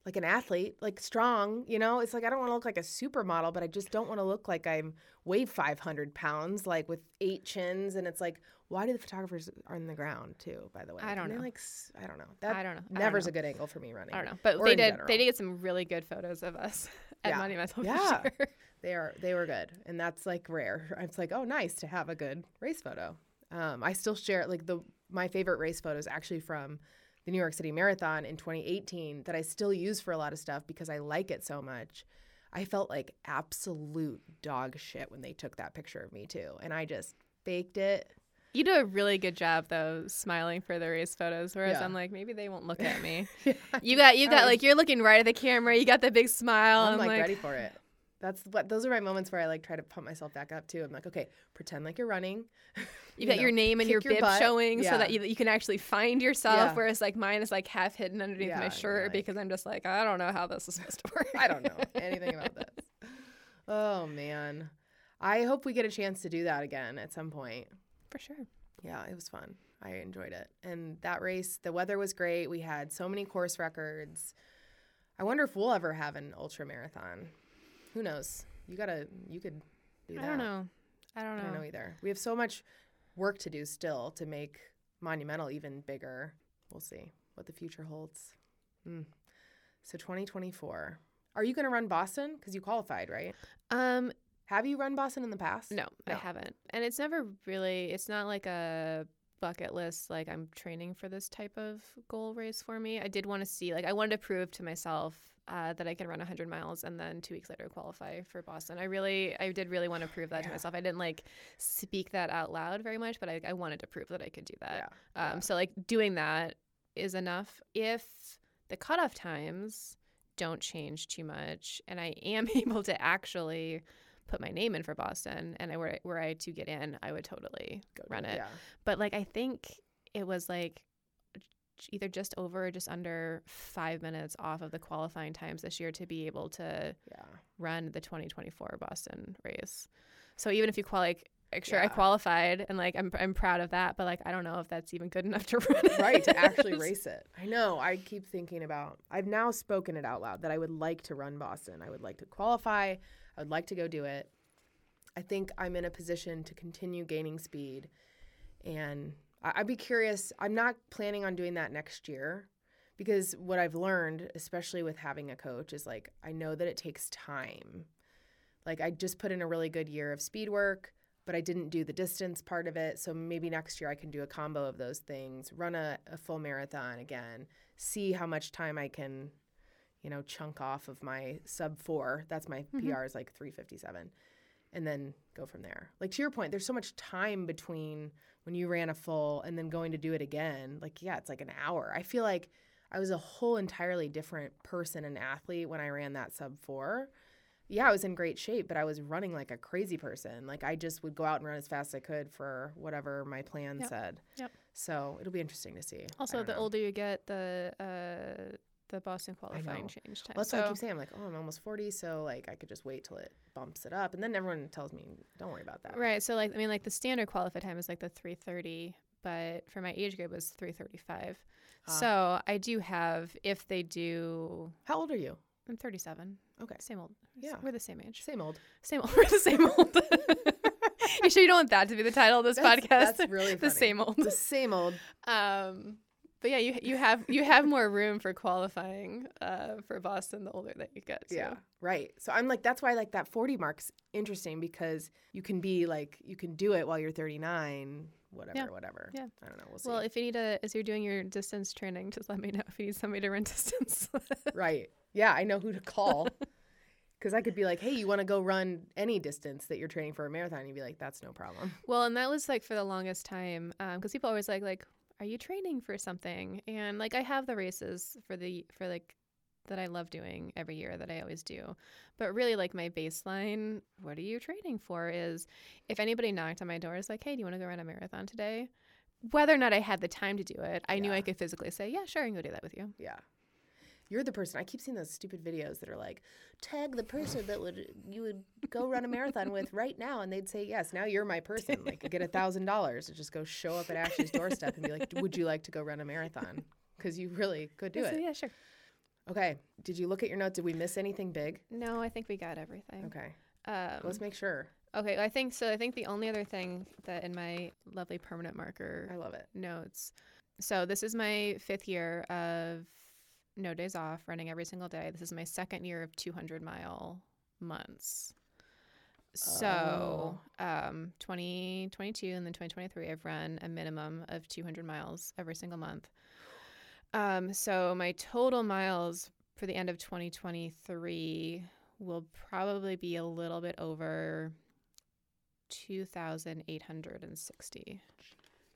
like an athlete, like strong, you know? It's like I don't want to look like a supermodel, but I just don't want to look like I'm weigh 500 pounds, like with eight chins. And it's like, why do the photographers are in the ground too? By the way, I don't know. Like I don't know. That I don't know. Never's a good angle for me running. I don't know, but they did. General. They did get some really good photos of us at yeah. Monumental. Yeah, sure. they are. They were good, and that's like rare. It's like, oh, nice to have a good race photo. Um, I still share like the my favorite race photos actually from the New York City Marathon in 2018 that I still use for a lot of stuff because I like it so much. I felt like absolute dog shit when they took that picture of me too, and I just faked it You do a really good job though, smiling for the race photos. Whereas Yeah. I'm like, maybe they won't look at me. Yeah. You got, you got was- like you're looking right at the camera. You got the big smile. I'm I'm like, like, ready for it. That's what those are my moments where I like try to pump myself back up too. I'm like, okay, pretend like you're running. you got know, your name and your bib showing so that you, you can actually find yourself. Yeah. Whereas like mine is like half hidden underneath Yeah, my shirt like- because I'm just like, I don't know how this is supposed to work. I don't know anything about this. Oh man. I hope we get a chance to do that again at some point. For sure. Yeah, it was fun. I enjoyed it. And that race, the weather was great. We had so many course records. I wonder if we'll ever have an ultra marathon. Who knows? You gotta, you could do that. I don't know. I don't I know. don't know either. We have so much work to do still to make Monumental even bigger. We'll see what the future holds. Mm. So 2024. Are you going to run Boston? Because you qualified, right? Um, Have you run Boston in the past? No, I haven't. And it's never really, it's not like a bucket list, like I'm training for this type of goal race for me. I did want to see, like, I wanted to prove to myself uh, that I can run 100 miles and then two weeks later qualify for Boston. I really, I did really want to prove that to myself. I didn't like speak that out loud very much, but I, I wanted to prove that I could do that. Yeah. Um, So, like, doing that is enough. If the cutoff times don't change too much and I am able to actually put my name in for Boston and I were, were I to get in, I would totally Go run it. Yeah. But, like, I think it was like either just over or just under five minutes off of the qualifying times this year to be able to Yeah. run the 2024 Boston race. So even if you qual like sure I qualified and like I'm I'm proud of that, but like I don't know if that's even good enough to run it. right to actually race it. I know. I keep thinking about. I've now spoken it out loud that I would like to run Boston. I would like to qualify. I would like to go do it. I think I'm in a position to continue gaining speed, and I- I'd be curious. I'm not planning on doing that next year because what I've learned, especially with having a coach, is like I know that it takes time. Like I just put in a really good year of speed work but I didn't do the distance part of it. So maybe next year I can do a combo of those things, run a, a full marathon again, see how much time I can, you know, chunk off of my sub four. That's my mm-hmm. PR is like 357. And then go from there. Like to your point, there's so much time between when you ran a full and then going to do it again. Like, yeah, it's like an hour. I feel like I was a whole entirely different person and athlete when I ran that sub four yeah, I was in great shape, but I was running like a crazy person. Like I just would go out and run as fast as I could for whatever my plan Yep. said. Yep. So it'll be interesting to see. Also, the know. older you get, the uh, the Boston qualifying change time. Well, that's so, what I keep saying. I'm like, oh, I'm almost 40, so like I could just wait till it bumps it up, and then everyone tells me, don't worry about that. right. So like I mean, like the standard qualify time is like the 3:30, but for my age group it was 3:35. Ah. So I do have if they do. How old are you? I'm 37. Okay, Same old. Yeah. we're the same age. same old. Same old. We're the same old. you sure you don't want that to be the title of this That's- podcast? that's really the same old. The same old. Um, but yeah, you you have you have more room for qualifying uh, for Boston the older that you get. Yeah, right. So I'm like, that's why like that 40 mark's interesting because you can be like, you can do it while you're 39, whatever, Yeah. whatever. Yeah. I don't know. We'll see. Well, if you need a, as you're doing your distance training, just let me know if you need somebody to run distance. Right. Yeah, I know who to call. Because I could be like, hey, you want to go run any distance that you're training for a marathon? You'd be like, that's no problem. well, and that was like for the longest time, because people always like, like, are you training for something? And like, I have the races for the for like that I love doing every year that I always do, but really like my baseline, what are you training for? Is if anybody knocked on my door, is like, hey, do you want to go run a marathon today? Whether or not I had the time to do it, I knew I could physically say, yeah, sure, I can go do that with you. Yeah. You're the person. I keep seeing those stupid videos that are like, tag the person that would you would go run a marathon with right now, and they'd say yes. Now you're my person. Like, get a thousand dollars to just go show up at Ashley's doorstep and be like, would you like to go run a marathon? Because you really could do it. yeah, sure. Okay. Did you look at your notes? Did we miss anything big? No, I think we got everything. Okay. Um, Let's make sure. Okay, I think so. I think the only other thing that in my lovely permanent marker I love it. notes. So this is my fifth year of no days off, running every single day. This is my second year of 200 mile months. So, um, 2022 and then 2023, I've run a minimum of 200 miles every single month. Um, so my total miles for the end of 2023 will probably be a little bit over 2,860.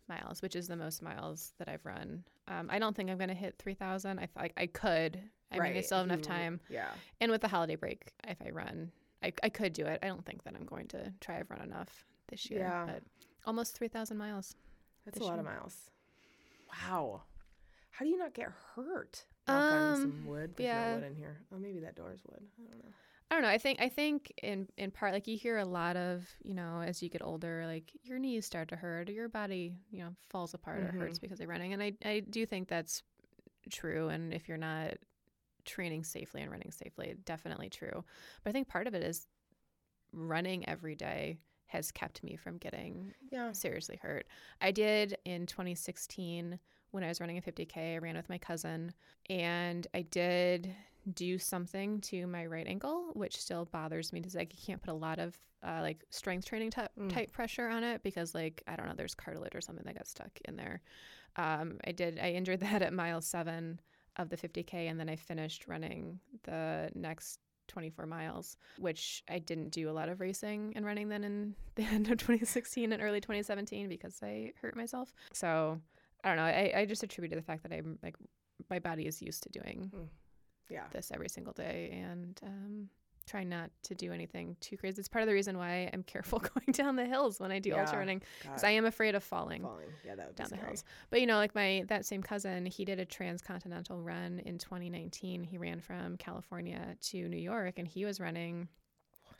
Miles, which is the most miles that I've run. Um, I don't think I'm going to hit 3,000. I, th- I, could. I mean, I still have enough you- time. Yeah. And with the holiday break, if I run, I, I could do it. I don't think that I'm going to try. I've run enough this year. Yeah. But almost 3,000 miles. That's a lot of miles. Wow. How do you not get hurt? Knock on some Um, wood. There's yeah. no wood in here. Oh, maybe that door is wood. I don't know. I don't know. I think I think in in part like you hear a lot of you know as you get older like your knees start to hurt or your body you know falls apart or Mm-hmm. hurts because of running and I I do think that's true and if you're not training safely and running safely definitely true but I think part of it is running every day has kept me from getting Yeah. seriously hurt. I did in 2016 when I was running a 50K. I ran with my cousin and I did do something to my right ankle, which still bothers me because I can't put a lot of uh, like strength training type, Mm. type pressure on it because like I don't know, there's cartilage or something that got stuck in there. Um, I did. I injured that at mile seven of the 50K, and then I finished running the next 24 miles, which I didn't do a lot of racing and running then in the end of 2016 and early 2017 because I hurt myself. So I don't know. I, I just attribute to the fact that I'm like, my body is used to doing Yeah. this every single day and um, try not to do anything too crazy. It's part of the reason why I'm careful going down the hills when I do Yeah. ultra running because I am afraid of falling falling. Yeah, that down the hills. But you know, like my that same cousin, he did a transcontinental run in 2019. He ran from California to New York, and he was running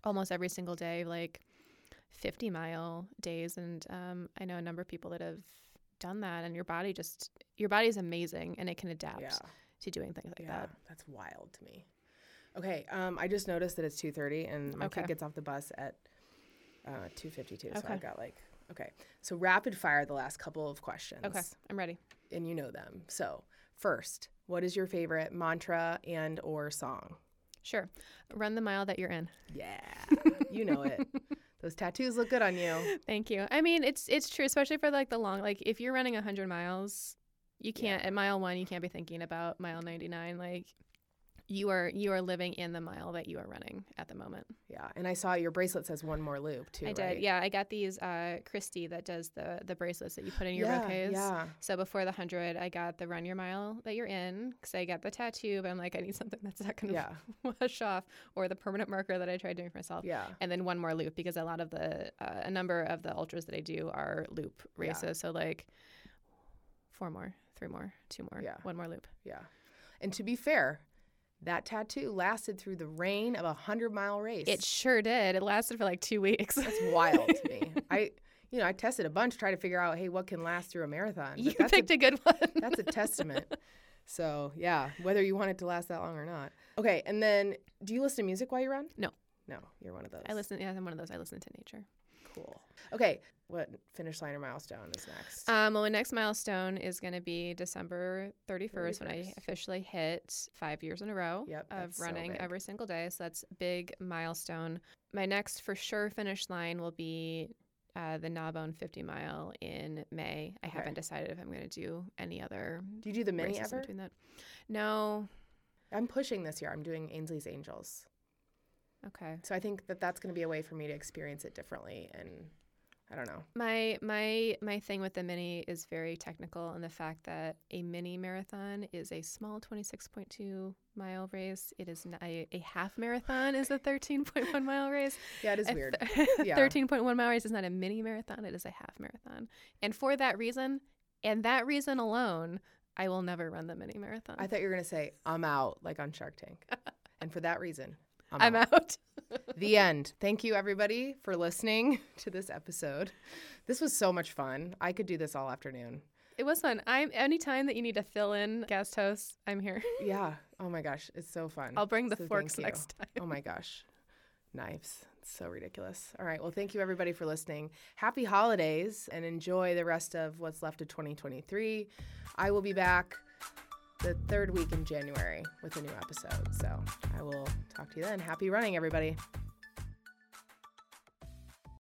almost every single day, like 50 mile days. And um, I know a number of people that have done that, and your body just your body is amazing, and it can adapt Yeah. To doing things like Yeah, that. that's wild to me. Okay, um, I just noticed that it's two thirty, and my Okay. kid gets off the bus at uh, two fifty two. So I Okay. got like okay. So rapid fire the last couple of questions. Okay, I'm ready. and you know them. So first, what is your favorite mantra and or song? Sure, run the mile that you're in. Yeah, you know it. Those tattoos look good on you. Thank you. I mean, it's it's true, especially for like the long. Like if you're running hundred miles, you can't at mile one. You can't be thinking about mile ninety nine. Like you are you are living in the mile that you are running at the moment. Yeah, and I saw your bracelet says one more loop too. I did. right? Yeah, I got these. Uh, Christy that does the the bracelets that you put in your yeah, bouquets. yeah. So before the hundred, I got the run your mile that you're in because I got the tattoo, but I'm like, I need something that's not going to Yeah. wash off, or the permanent marker that I tried doing for myself. Yeah. and then one more loop because a lot of the uh, a number of the ultras that I do are loop Yeah. races. So like four more, three more, two more, Yeah. one more loop. Yeah. And to be fair, that tattoo lasted through the rain of a hundred mile race. It sure did. It lasted for like two weeks. That's wild to me. I, you know, I tested a bunch, trying to figure out, hey, what can last through a marathon? But you that's picked a, a, good one. that's a testament. So yeah, whether you want it to last that long or not. Okay, and then do you listen to music while you run? No. No, you're one of those. I listen. Yeah, I'm one of those. I listen to nature. Cool. Okay, what finish line or milestone is next? Um, well, my next milestone is going to be December 31st, when I officially hit five years in a row Yep, of that's so running every single day. So that's big milestone. My next for sure finish line will be uh, the Gnawbone 50 mile in May. I Okay. haven't decided if I'm going to do any other do you do the mini ever? between that. No. I'm pushing this year. I'm doing Ainsley's Angels. Okay. So I think that that's going to be a way for me to experience it differently. And I don't know. My my my thing with the mini is very technical in the fact that a mini marathon is a small 26.2 mile race. It is not a, a half marathon is a 13.1 mile race. Yeah, it is A weird. th- Yeah. 13.1 mile race is not a mini marathon, it is a half marathon. And for that reason, and that reason alone, I will never run the mini marathon. I thought you were going to say, I'm out, like on Shark Tank. and for that reason, I'm, I'm out. out. the end. Thank you, everybody, for listening to this episode. This was so much fun. I could do this all afternoon. It was fun. I'm anytime that you need to fill in guest hosts, I'm here. Yeah. Oh my gosh. It's so fun. I'll bring the So forks next time. Oh my gosh. Knives. It's so ridiculous. All right. Well, thank you, everybody, for listening. Happy holidays and enjoy the rest of what's left of 2023. I will be back the third week in January with a new episode. So I will talk to you then. Happy running, everybody.